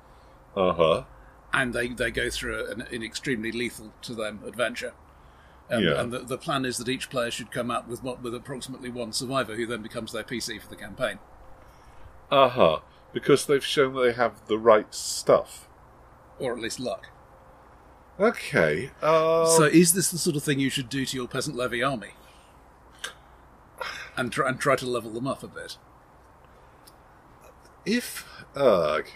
S1: Uh huh.
S2: and they, they go through an, an extremely lethal to them adventure. And,
S1: Yeah.
S2: and the, the plan is that each player should come out with what, with approximately one survivor, who then becomes their PC for the campaign.
S1: Uh huh. Because they've shown that they have the right stuff.
S2: Or at least luck.
S1: Okay. Uh,
S2: So, is this the sort of thing you should do to your peasant levy army? And try, and try to level them up a bit.
S1: if ugh,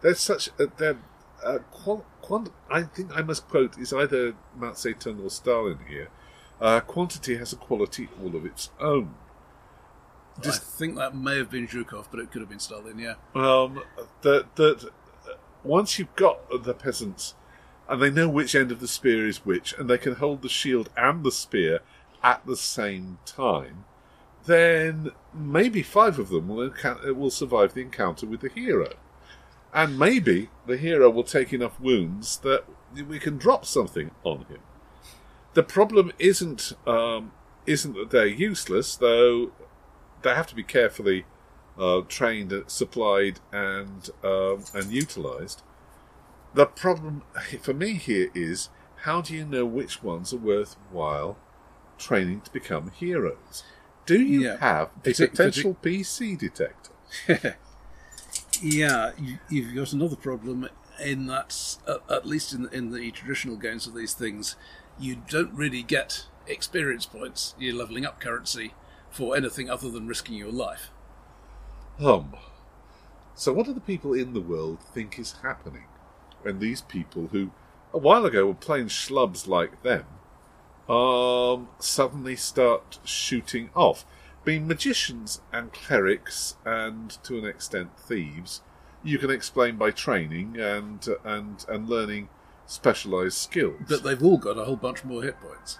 S1: there's such a there, uh, qual, quant, I think I must quote is either Mao Zedong or Stalin here. Uh, quantity has a quality all of its own.
S2: I think that may have been Zhukov, but it could have been Stalin, yeah.
S1: Um, that that uh, once you've got the peasants, and they know which end of the spear is which, and they can hold the shield and the spear at the same time, then maybe five of them will will survive the encounter with the hero, and maybe the hero will take enough wounds that we can drop something on him. The problem isn't um, isn't that they're useless, though. They have to be carefully uh, trained, supplied, and um, and utilised. The problem for me here is how do you know which ones are worthwhile training to become heroes? Do you
S2: Yeah.
S1: have a potential PC detector? (laughs)
S2: Yeah, you, you've got another problem in that, at, at least in, in the traditional games of these things, you don't really get experience points. You're leveling up currency for anything other than risking your life.
S1: Um. So, what do the people in the world think is happening when these people who a while ago were plain schlubs like them um, suddenly start shooting off? Being magicians and clerics, and to an extent thieves, you can explain by training and and and learning specialised skills.
S2: But they've all got a whole bunch more hit points.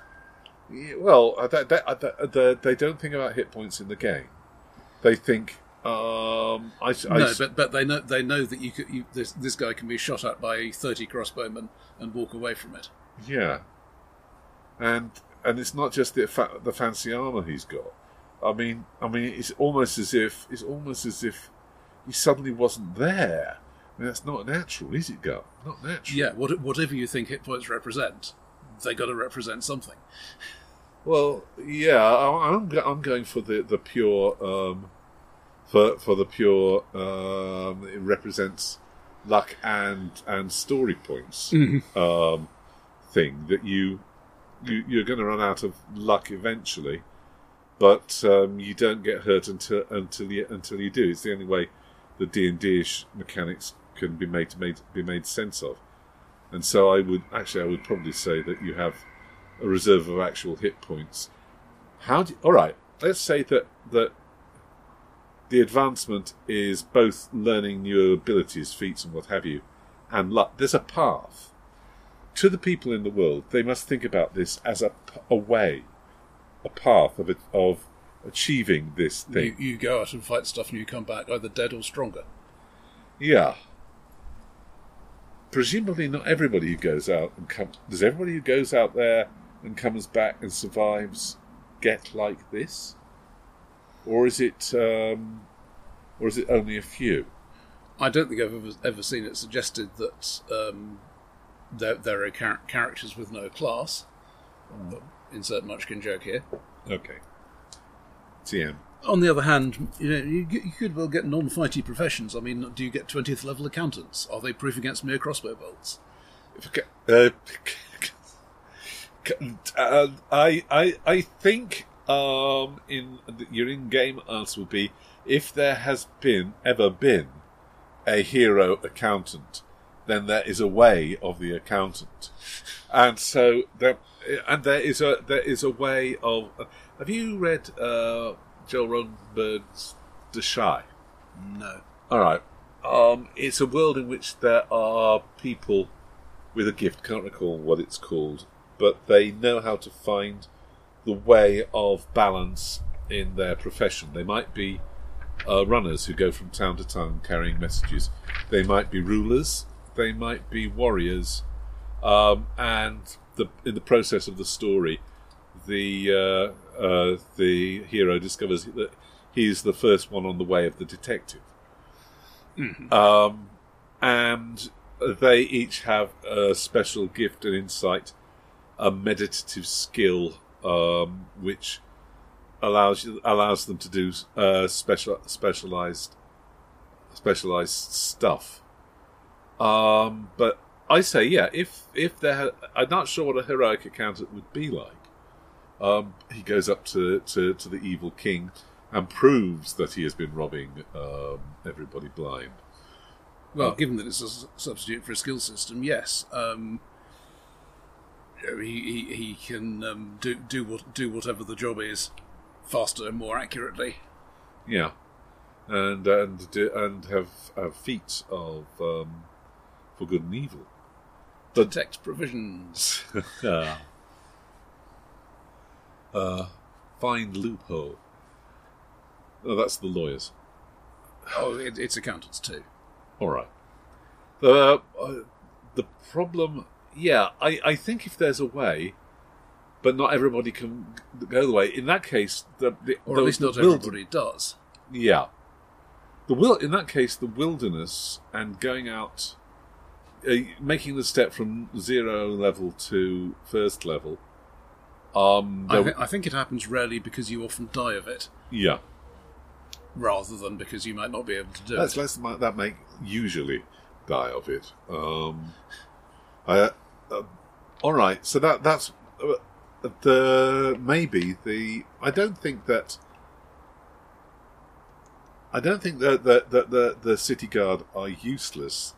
S1: Yeah, well, uh, that, uh, that, uh, the- they don't think about hit points in the game. They think, um, I, I-
S2: no, but but they know they know that you could you, this this guy can be shot at by thirty crossbowmen and walk away from it.
S1: yeah, and and it's not just the fa- the fancy armor he's got. I mean, I mean, it's almost as if it's almost as if he suddenly wasn't there. I mean, that's not natural, is it, Gus? Not natural.
S2: Yeah, what, whatever you think hit points represent, they got to represent something.
S1: Well, yeah, I, I'm I'm going for the the pure um, for for the pure um, it represents luck and and story points um, thing that you, you you're going to run out of luck eventually, but um, you don't get hurt until until you until you do. It's the only way the D and D mechanics can be made to made be made sense of. And so I would actually I would probably say that you have a reserve of actual hit points. How do all right? Let's say that that the advancement is both learning new abilities, feats, and what have you, and luck. There's a path to the people in the world. They must think about this as a, a way, a path of it, of achieving this
S2: You,
S1: thing.
S2: you go out and fight stuff and you come back either dead or stronger.
S1: Yeah. Presumably, not everybody who goes out and comes. Does everybody who goes out there and comes back and survives get like this, or is it, um, or is it only a few?
S2: I don't think I've ever, ever seen it suggested that um, there, there are char- characters with no class. Insert Munchkin joke here.
S1: Okay. TM.
S2: On the other hand, you know, you, you could well get non-fighty professions. I mean, do you get twentieth level accountants? Are they proof against mere crossbow bolts?
S1: Uh, (laughs) uh, I I I think um, in your in-game answer would be if there has been ever been a hero accountant, then there is a way of the accountant, and so there and there is a there is a way of. have you read uh, Joel The Shy?
S2: No.
S1: All right. Um, it's a world in which there are people with a gift. Can't recall what it's called, but they know how to find the way of balance in their profession. They might be uh, runners who go from town to town carrying messages. They might be rulers. They might be warriors. Um, and the, in the process of the story, the uh, uh, the hero discovers that he's the first one on the way of the detective. Um, and they each have a special gift and insight a meditative skill um, which allows you, allows them to do uh, special specialized specialized stuff. Um, but I say, yeah, if if there, I'm not sure what a heroic accountant would be like. Um, he goes up to, to, to the evil king and proves that he has been robbing um, everybody blind.
S2: Well, given that it's a substitute for a skill system, yes. Um, he, he he can um, do do what do whatever the job is faster and more accurately.
S1: Yeah, and and and have, have feats of um, for good and evil. But
S2: Detect provisions.
S1: uh, (laughs) uh, find loophole. Oh, that's the lawyers.
S2: Oh, it, it's accountants too.
S1: All right. The uh, the problem, yeah, I, I think if there's a way, but not everybody can go the way. In that case, the, the
S2: Or at least not
S1: wild-
S2: everybody does.
S1: Yeah, the will in that case the wilderness and going out, uh, making the step from zero level to first level. Um,
S2: I, thi- I think it happens rarely because you often die of it,
S1: yeah,
S2: rather than because you might not be able to do
S1: That's
S2: it.
S1: less than that make usually die of it. Um, I, uh, all right, so that that's uh, the maybe the. I don't think that. I don't think that that that the the city guard are useless.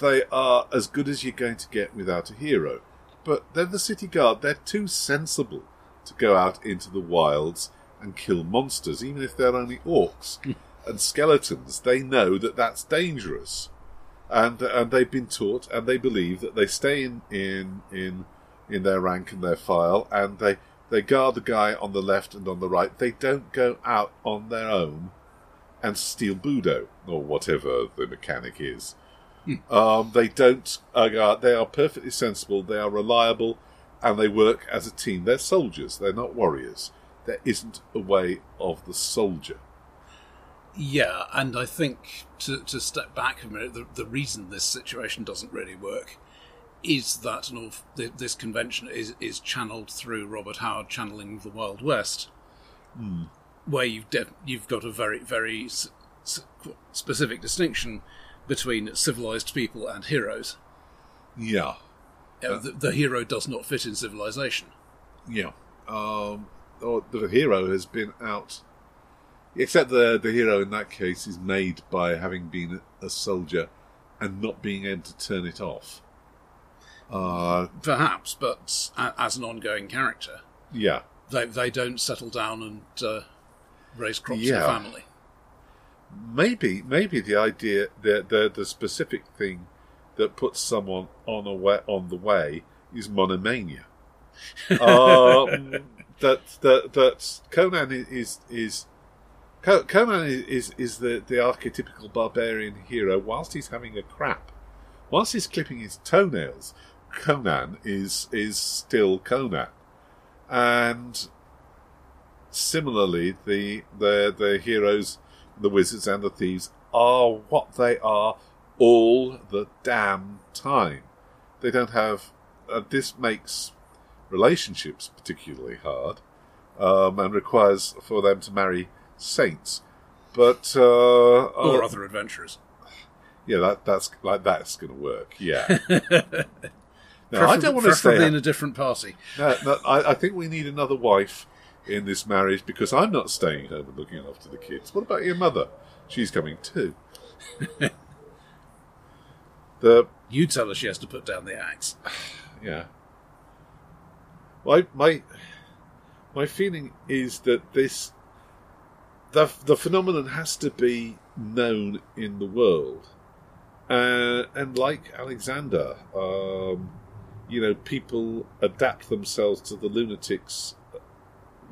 S1: They are as good as you're going to get without a hero. But they're the city guard. They're too sensible to go out into the wilds and kill monsters, even if they're only orcs (laughs) and skeletons. They know that that's dangerous, and and they've been taught and they believe that they stay in in in in their rank and their file, and they they guard the guy on the left and on the right. They don't go out on their own and steal Budo or whatever the mechanic is. Um, they don't. Uh, they are perfectly sensible. They are reliable, and they work as a team. They're soldiers. They're not warriors. There isn't a way of the soldier.
S2: Yeah, and I think to, to step back a minute, the, the reason this situation doesn't really work is that this convention is, is channeled through Robert Howard channeling the Wild West, where you've de- you've got a very very s- s- specific distinction between civilized people and heroes.
S1: Yeah,
S2: Uh, the, the hero does not fit in civilization.
S1: yeah. Um, or the hero has been out. Except the the hero in that case is made by having been a soldier and not being able to turn it off. Uh,
S2: Perhaps, but as an ongoing character,
S1: yeah.
S2: they they don't settle down and uh, raise crops
S1: Yeah.
S2: for family.
S1: maybe maybe the idea the the the specific thing that puts someone on a way, on the way is monomania. um, (laughs) that that that Conan is is Co- Conan is is, is the, the archetypical barbarian hero. Whilst he's having a crap, whilst he's clipping his toenails, Conan is is still Conan, and similarly, the the the heroes, the wizards, and the thieves are what they are all the damn time. They don't have. Uh, this makes relationships particularly hard, um, and requires for them to marry saints. But uh,
S2: or
S1: uh,
S2: other adventurers.
S1: yeah, that that's like that's going to work. Yeah. (laughs) no, I don't want to stay.
S2: in a different party.
S1: No, no, I, I think we need another wife in this marriage because I'm not staying home and looking after the kids. What about your mother? She's coming too. (laughs) the
S2: You tell her she has to put down the axe. (sighs)
S1: yeah. My my my feeling is that this the the phenomenon has to be known in the world, uh, and like Alexander, um, you know, people adapt themselves to the lunatics'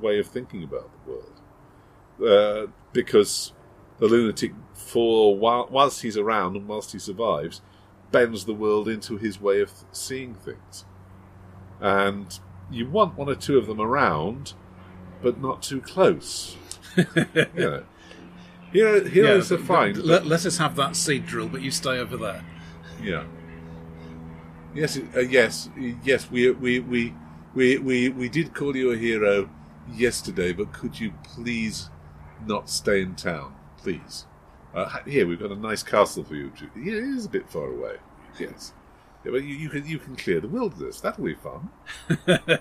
S1: way of thinking about the world, uh, because the lunatic, for while, whilst he's around and whilst he survives, bends the world into his way of seeing things. And you want one or two of them around, but not too close. Know. Hero, heroes
S2: Yeah,
S1: are fine.
S2: but
S1: but-
S2: Let, let us have that seed drill, but you stay over there.
S1: yeah. Yes, uh, yes, yes. We we we we, we, we did call you a hero yesterday, but could you please not stay in town, please? Uh, here, we've got a nice castle for you. To, yeah, it is a bit far away. Yes. Yeah, but you, you can you can clear the wilderness. That'll be fun. (laughs)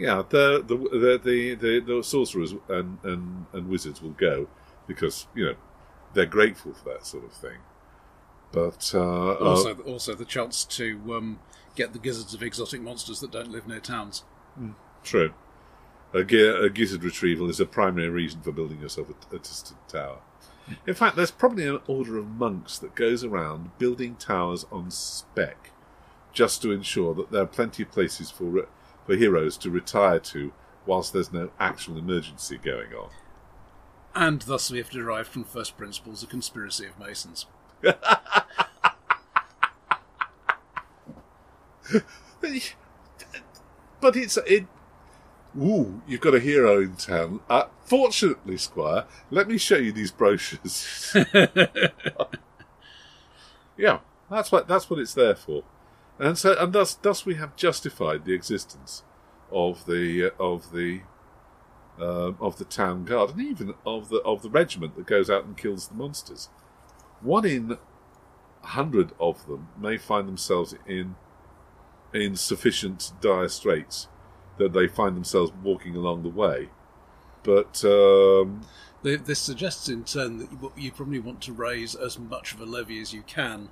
S1: yeah, the the the the, the, the sorcerers and, and, and wizards will go because you know they're grateful for that sort of thing. But uh,
S2: Also,
S1: uh,
S2: also the chance to um, get the gizzards of exotic monsters that don't live near towns.
S1: true, a, a gizzard retrieval is a primary reason for building yourself a, a distant tower. In fact, there's probably an order of monks that goes around building towers on spec, just to ensure that there are plenty of places for for heroes to retire to whilst there's no actual emergency going on.
S2: And thus we have derived from first principles a conspiracy of masons. (laughs)
S1: But it's it. Ooh, you've got a hero in town. Uh, fortunately, Squire, let me show you these brochures. (laughs) yeah, that's what that's what it's there for, and so and thus thus we have justified the existence of the uh, of the um of the town guard and even of the of the regiment that goes out and kills the monsters. One in a hundred of them may find themselves in in sufficient dire straits that they find themselves walking along the way. But um,
S2: This suggests in turn that you probably want to raise as much of a levy as you can,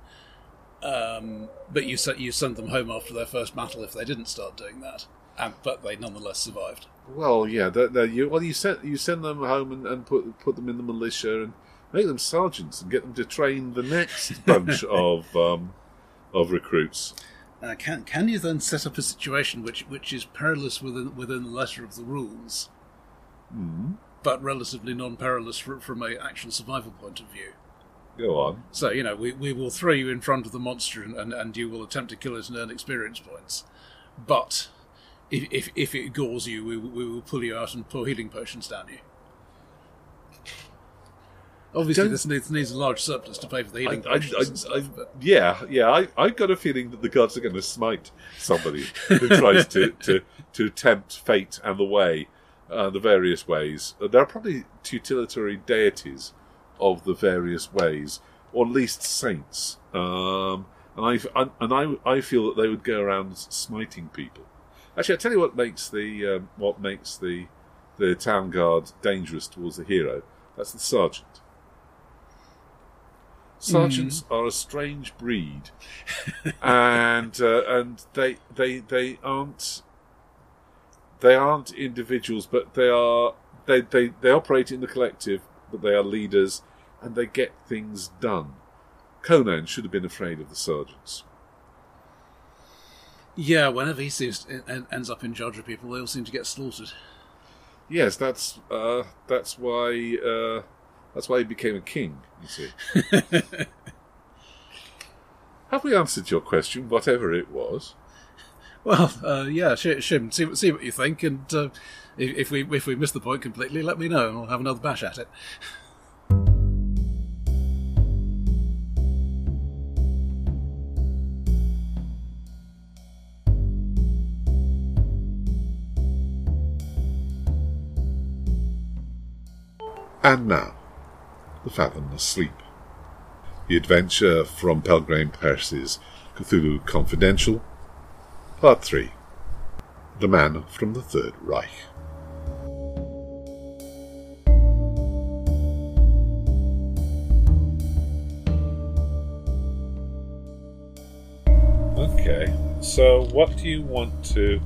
S2: um, but you, you send them home after their first battle if they didn't start doing that. And, but they nonetheless survived.
S1: well, yeah, they're, they're, you well you send you send them home and, and put put them in the militia and make them sergeants and get them to train the next (laughs) bunch of um, of recruits.
S2: Uh, can can you then set up a situation which which is perilous within within the letter of the rules, but relatively non-perilous fr- from a actual survival point of view?
S1: Go on.
S2: So you know we, we will throw you in front of the monster and, and, and you will attempt to kill it and earn experience points, but if if, if it gores you, we, will- we will pull you out and pour healing potions down you. Obviously,
S1: Don't-
S2: this needs, needs a large surplus to pay for the healing
S1: I,
S2: potions
S1: I,
S2: stuff.
S1: I,
S2: but
S1: yeah, yeah. I, I got a feeling that the gods are going to smite somebody who tries to, (laughs) to, to tempt fate and the way, uh, the various ways. There are probably tutelatory deities of the various ways, or at least saints. Um, and I and I, I feel that they would go around smiting people. Actually, I tell you what makes the um, what makes the the town guard dangerous towards the hero. That's the sergeant. Sergeants are a strange breed, (laughs) and uh, and they they they aren't they aren't individuals, but they are they, they they operate in the collective, but they are leaders, and they get things done. Conan should have been afraid of the sergeants.
S2: yeah, whenever he seems en- ends up in charge of people, they all seem to get slaughtered.
S1: Yes, that's uh, that's why uh, that's why he became a king. You see. (laughs) Have we answered your question, whatever it was?
S2: Well, uh, yeah, sh- Shim, see, what- see what you think, and uh, if, if we if we miss the point completely, let me know, and we'll have another bash at it.
S1: And now, The Fathomless Sleep. The Adventure from Pelgrane Press's Cthulhu Confidential, Part 3. The Man from the Third Reich. Okay, so what do you want to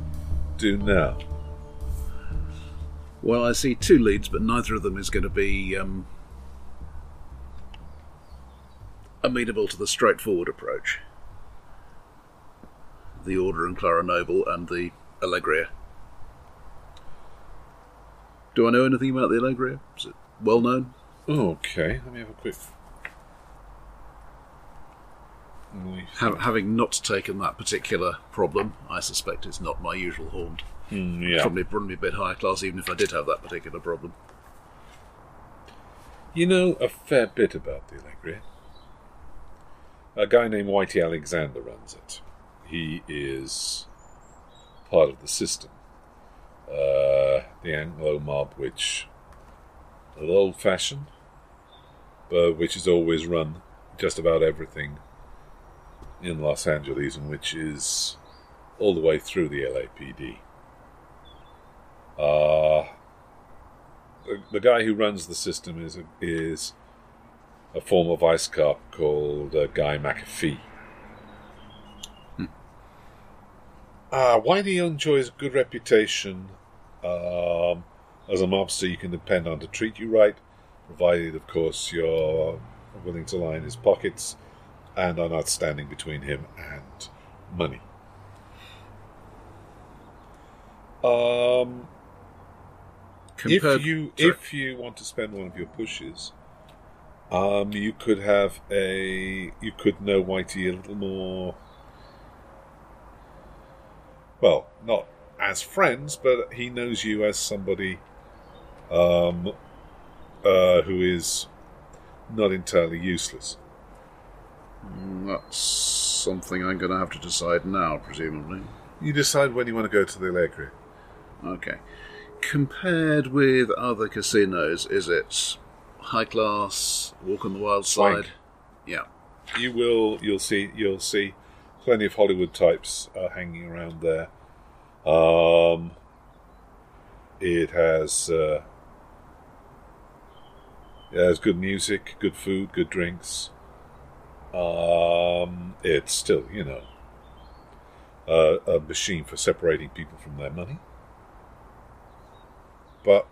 S1: do now?
S2: Well, I see two leads, but neither of them is going to be um, amenable to the straightforward approach. The Order and Clara Noble and the Allegria. Do I know anything about the Allegria? Is it well known?
S1: Okay, let me have a quick.
S2: Ha- having not taken that particular problem, I suspect it's not my usual haunt.
S1: Mm, yeah.
S2: Probably, probably a bit higher class, even if I did have that particular problem.
S1: You know a fair bit about the Allegria. A guy named Whitey Alexander runs it. He is part of the system. Uh, the Anglo mob, which a little old fashioned, but which has always run just about everything in Los Angeles, and which is all the way through the LAPD. Uh, the, the guy who runs the system is a, is a former vice cop called uh, Guy McAfee. Uh, Whitey enjoys a good reputation um, as a mobster you can depend on to treat you right, provided, of course, you're willing to line his pockets and are not standing between him and money. Um,
S2: Compared,
S1: if you
S2: sorry.
S1: if you want to spend one of your pushes, um, you could have a you could know Whitey a little more. Well, not as friends, but he knows you as somebody um, uh, who is not entirely useless.
S2: Mm, that's something I'm going to have to decide now, presumably.
S1: You decide when you want to go to the Allegri.
S2: Okay. Compared with other casinos, is it high class, walk on the wild side? Yeah.
S1: You will you'll see you'll see plenty of Hollywood types uh, hanging around there. Um, it has uh, it has good music, good food, good drinks. Um, it's still you know uh, a machine for separating people from their money, but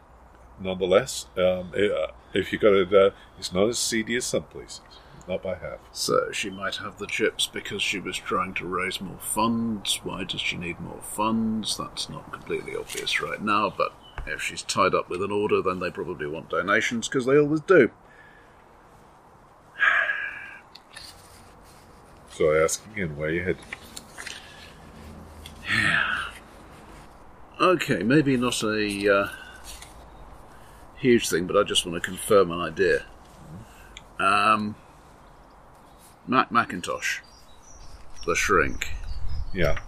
S1: nonetheless, um, it, uh, if you got it, uh, it's not as seedy as some places. Not by half.
S2: So she might have the chips because she was trying to raise more funds. Why does she need more funds? That's not completely obvious right now, but if she's tied up with an order, then they probably want donations because they always do.
S1: So I ask again, where you headed? Yeah. (sighs)
S2: Okay, maybe not a uh, huge thing, but I just want to confirm an idea. Um, Mac Macintosh, the shrink.
S1: Yeah.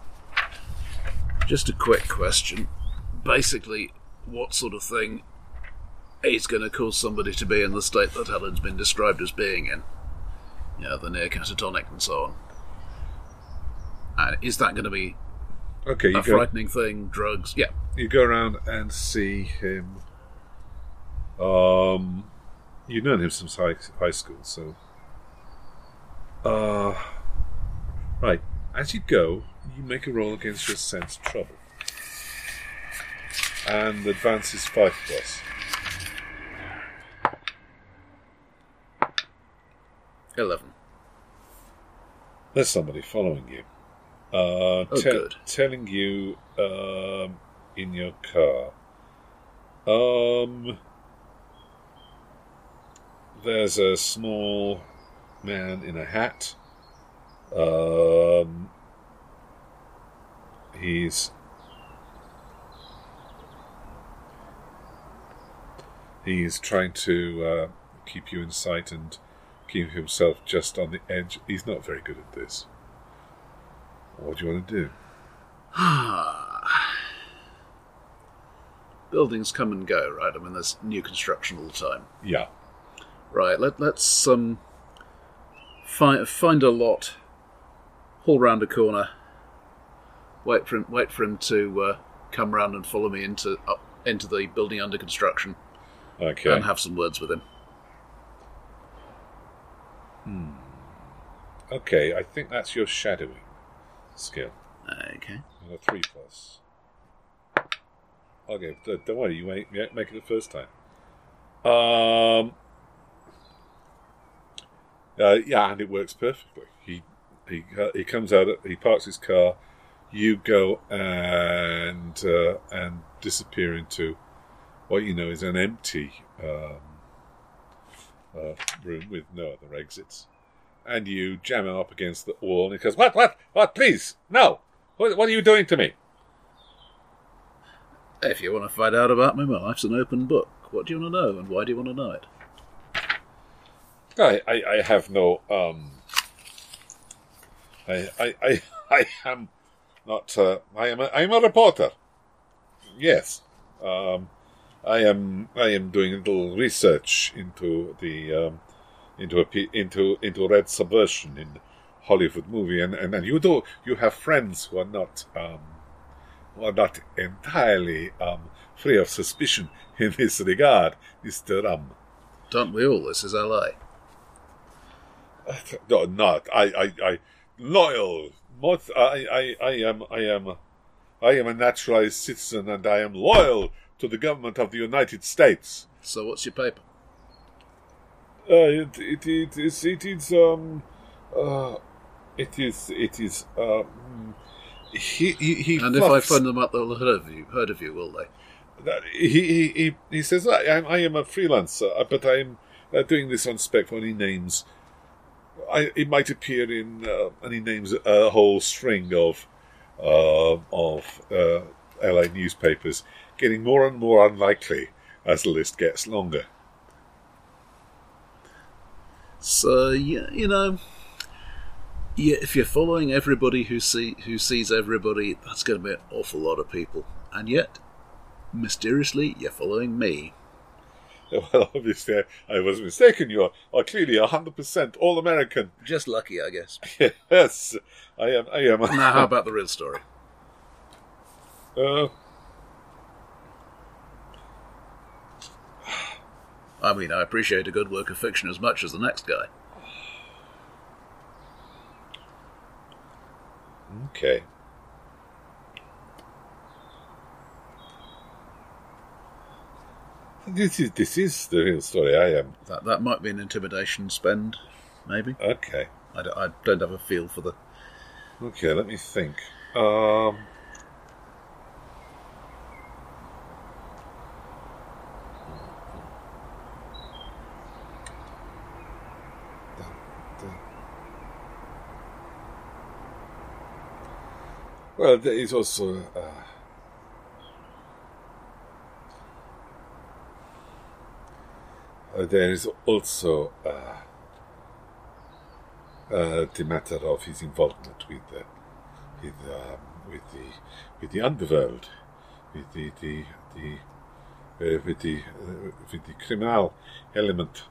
S2: Just a quick question. Basically, what sort of thing is going to cause somebody to be in the state that Helen's been described as being in? Yeah, the near catatonic and so on. And is that going to be
S1: Okay, you
S2: a
S1: go.
S2: frightening thing? Drugs? Yeah.
S1: You go around and see him. Um, you've known him since high high school, so. Uh, right. As you go, you make a roll against your sense of trouble, and advance is five plus.
S2: Eleven.
S1: There's somebody following you. Uh,
S2: Oh,
S1: te-. Telling you um, in your car. Um, there's a small man in a hat. Um, he's he's trying to uh, keep you in sight and keep himself just on the edge. He's not very good at this. What do you want to do? (sighs)
S2: Buildings come and go, right? I mean, there's new construction all the time.
S1: Yeah.
S2: Right. Let let's um find find a lot, haul round a corner, wait for him wait for him to uh, come round and follow me into up into the building under construction
S1: Okay.
S2: and have some words with him.
S1: Okay, I think that's your shadowing skill.
S2: Okay.
S1: And a three plus. Okay, don't worry, you make, you make it the first time. Um. Uh, yeah, and it works perfectly. He he uh, he comes out. He parks his car. You go and uh, and disappear into what you know is an empty um, uh, room with no other exits. And you jam him up against the wall, and he goes, "What? What? What? Please, no! What, what are you doing to me?"
S2: If you want to find out about me, my life's an open book. What do you want to know, and why do you want to know it?
S1: I, I, I have no um I, I, I, (laughs) I am not. Uh, I am. A, I am a reporter. Yes. Um, I am. I am doing a little research into the um, into a into into red subversion in Hollywood movie, and, and, and you do you have friends who are not um, who are not entirely um, free of suspicion in this regard, Mister Um.
S2: Don't we all? This is LA. (laughs)
S1: No, not. I, I, I, loyal. Most, I, I, I am, I am, I am a naturalized citizen, and I am loyal to the government of the United States.
S2: So what's your paper?
S1: Uh, it, it, it is, it is, um, uh, it is, it is, um, he, he, he
S2: And if I phone them up, they'll have heard of you. Heard of you, will they?
S1: he, he, he, he says, I, am- I am a freelancer, uh, but I'm uh, doing this on spec for any names. I, it might appear in, uh, and he names a whole string of, uh, of uh, LA newspapers, getting more and more unlikely as the list gets longer.
S2: So yeah, you know, yeah, if you're following everybody who see who sees everybody, that's going to be an awful lot of people. And yet, mysteriously, you're following me. (laughs)
S1: Well, obviously, I, I was mistaken. You are, are clearly 100% all American.
S2: Just lucky, I guess. (laughs)
S1: yes, I am. I am.
S2: now, how about the real story?
S1: Uh,
S2: I mean, I appreciate a good work of fiction as much as the next guy.
S1: Okay. This is this is the real story. I am
S2: That that might be an intimidation spend, maybe.
S1: okay.
S2: I don't, I don't have a feel for the.
S1: Okay, let me think. Um, well, there is also. Uh, there is also uh, uh, the matter of his involvement with the with um, with the with the underworld, with the the the uh, with the uh, with the criminal element,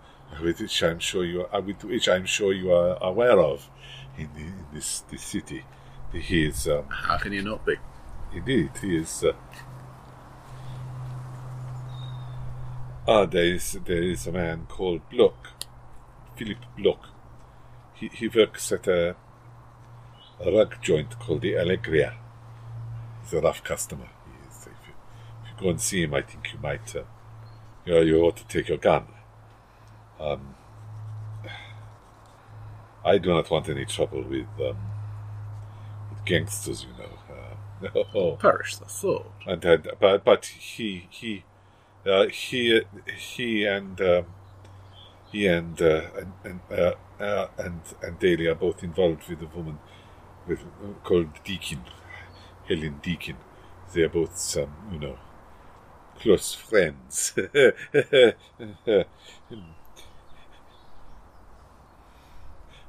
S1: with which I'm sure you are, with which I'm sure you are aware of in, the, in this this city. He is um,
S2: How can you not be?
S1: Indeed, he is. Uh, ah, there is there is a man called Bloch, Philip Bloch. He he works at a, a rug joint called the Allegria. He's a rough customer. He is, if, you, if you go and see him, I think you might. Uh, you, know, you ought to take your gun. Um, I do not want any trouble with um, with gangsters, you know. Uh, no. (laughs)
S2: Perish the thought.
S1: and uh, but but he he uh, he he and um, he and uh, and and, uh, uh, and and Daly are both involved with a woman with called Deakin, Helen Deakin. They are both some you know close friends. (laughs)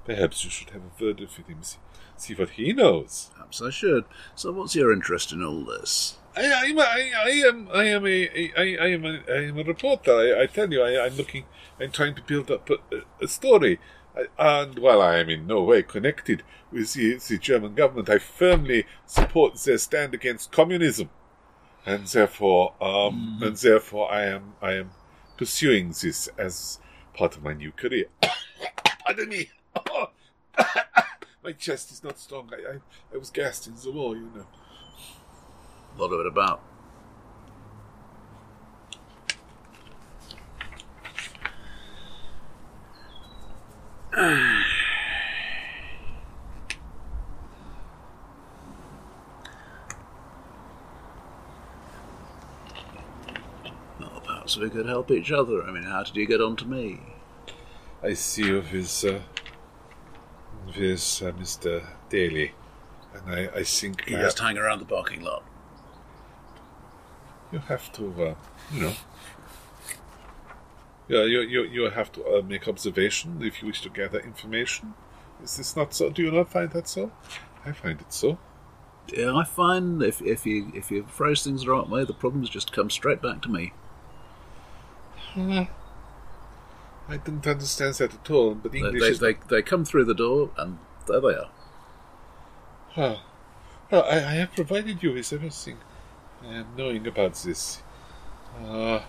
S1: Perhaps you should have a word with him. See, see what he knows.
S2: Perhaps I should. So, what's your interest in all this?
S1: I, I'm a, I, I am I am a I, I am a I am a reporter. I, I tell you, I, I'm looking. I'm trying to build up a, a story. I, and while I am in no way connected with the, the German government, I firmly support their stand against communism, and therefore, um, and therefore, I am I am pursuing this as part of my new career. (coughs) Pardon me. (coughs) (coughs) my chest is not strong. I, I I was gassed in the war, you know.
S2: A lot of it about. (sighs) Well, perhaps we could help each other. I mean, how did you get on to me?
S1: I see you with, uh, with uh, Mr. Daly, and I, I think
S2: You
S1: uh,
S2: just hang around the parking lot.
S1: you have to, uh, you know, yeah, you, you, you have to uh, make observation if you wish to gather information. Is this not so? Do you not find that so? I find it so.
S2: Yeah, I find if if you if you phrase things the right way, the problems just come straight back to me.
S1: I didn't understand that at all, but
S2: They,
S1: English
S2: they,
S1: is...
S2: they, they come through the door, and there they are.
S1: Huh. Well, I, I have provided you with everything I am knowing about this. Uh,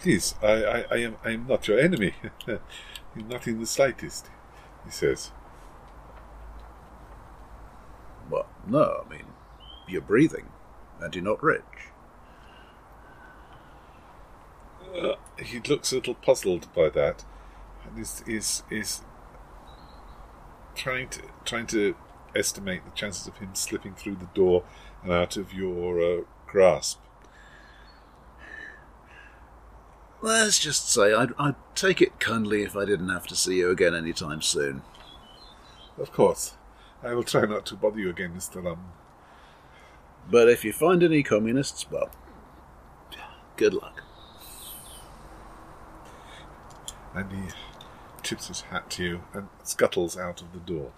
S1: Please, I, I, I am I am not your enemy. (laughs) not in the slightest, he says.
S2: Well, no, I mean, you're breathing, and you're not rich.
S1: Uh, he looks a little puzzled by that, and is is is trying to trying to estimate the chances of him slipping through the door and out of your uh, grasp.
S2: Let's just say I'd, I'd take it kindly if I didn't have to see you again any time soon.
S1: Of course, I will try not to bother you again, Mister Lum.
S2: But if you find any communists, well, good luck.
S1: And he tips his hat to you and scuttles out of the door.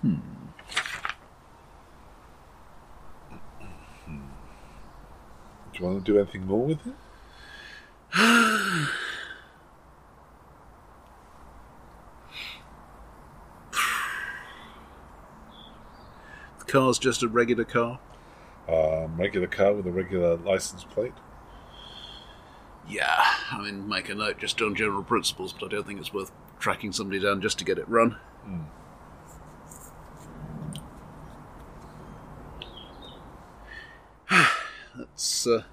S1: Hmm. Do you want to do anything more with him?
S2: Car's just a regular car.
S1: Um, regular car with a regular license plate.
S2: Yeah, I mean, make a note just on general principles, but I don't think it's worth tracking somebody down just to get it run. (sighs) Let's uh,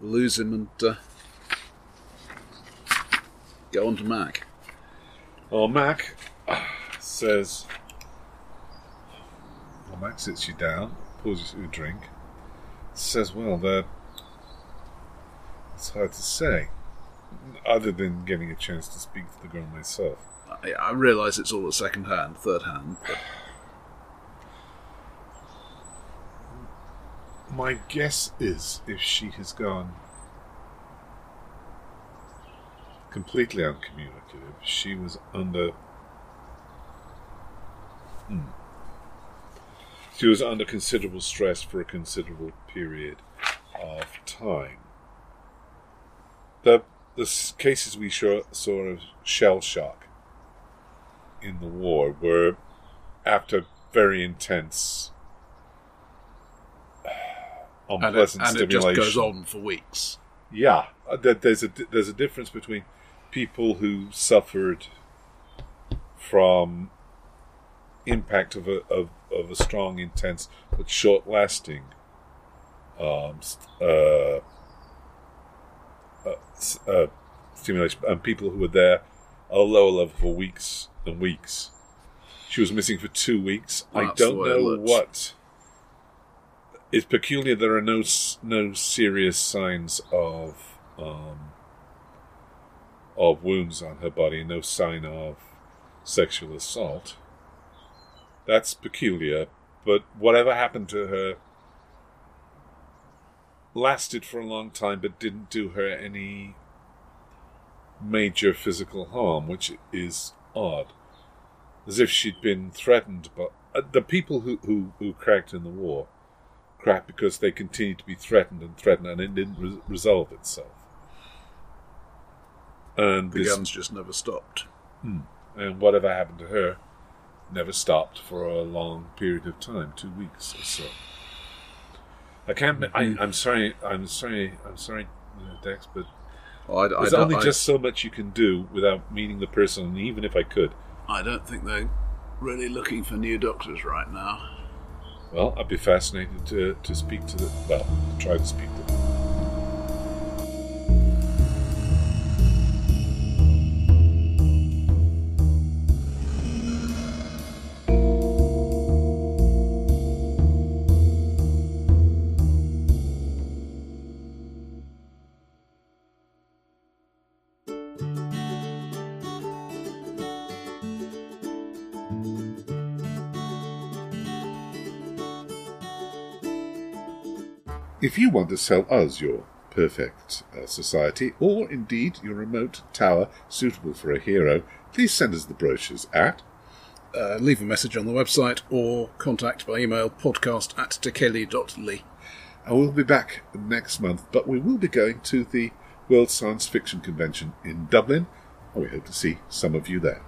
S2: lose him and uh, go on to Mac.
S1: Well, Mac (sighs) says. Mac sits you down, pours you a drink, says, Well, they're. It's hard to say, other than getting a chance to speak to the girl myself.
S2: I, I realise it's all at second hand, third hand, but
S1: My guess is if she has gone completely uncommunicative, she was under. Hmm. She was under considerable stress for a considerable period of time. The the cases we saw, saw of shell shock in the war were after very intense (sighs)
S2: and, it,
S1: unpleasant
S2: and it just goes on for weeks.
S1: Yeah, uh, there's a there's a difference between people who suffered from impact of a of, of a strong, intense but short-lasting um, uh, uh, uh, stimulation, and people who were there at a lower level for weeks and weeks. She was missing for two weeks. I don't know what. It's peculiar. There are no no serious signs of um, of wounds on her body. No sign of sexual assault. That's peculiar. But whatever happened to her lasted for a long time, but didn't do her any major physical harm, which is odd. As if she'd been threatened, but uh, the people who, who, who cracked in the war cracked because they continued to be threatened and threatened, and it didn't re- resolve itself. And
S2: The
S1: this,
S2: guns just never stopped.
S1: and whatever happened to her never stopped for a long period of time, two weeks or so. I can't. ma- I, I'm sorry. I'm sorry. I'm sorry, uh, Dex, but
S2: I, I
S1: there's
S2: don't-
S1: only
S2: I-
S1: just so much you can do without meeting the person. And even if I could,
S2: I don't think they're really looking for new doctors right now.
S1: well, I'd be fascinated to to speak to the. Well, try to speak to them. If you want to sell us your perfect uh, society, or indeed your remote tower suitable for a hero, please send us the brochures at
S2: Uh, leave a message on the website or contact by email podcast at tekeli.ly.
S1: And we'll be back next month, but we will be going to the World Science Fiction Convention in Dublin, and we hope to see some of you there.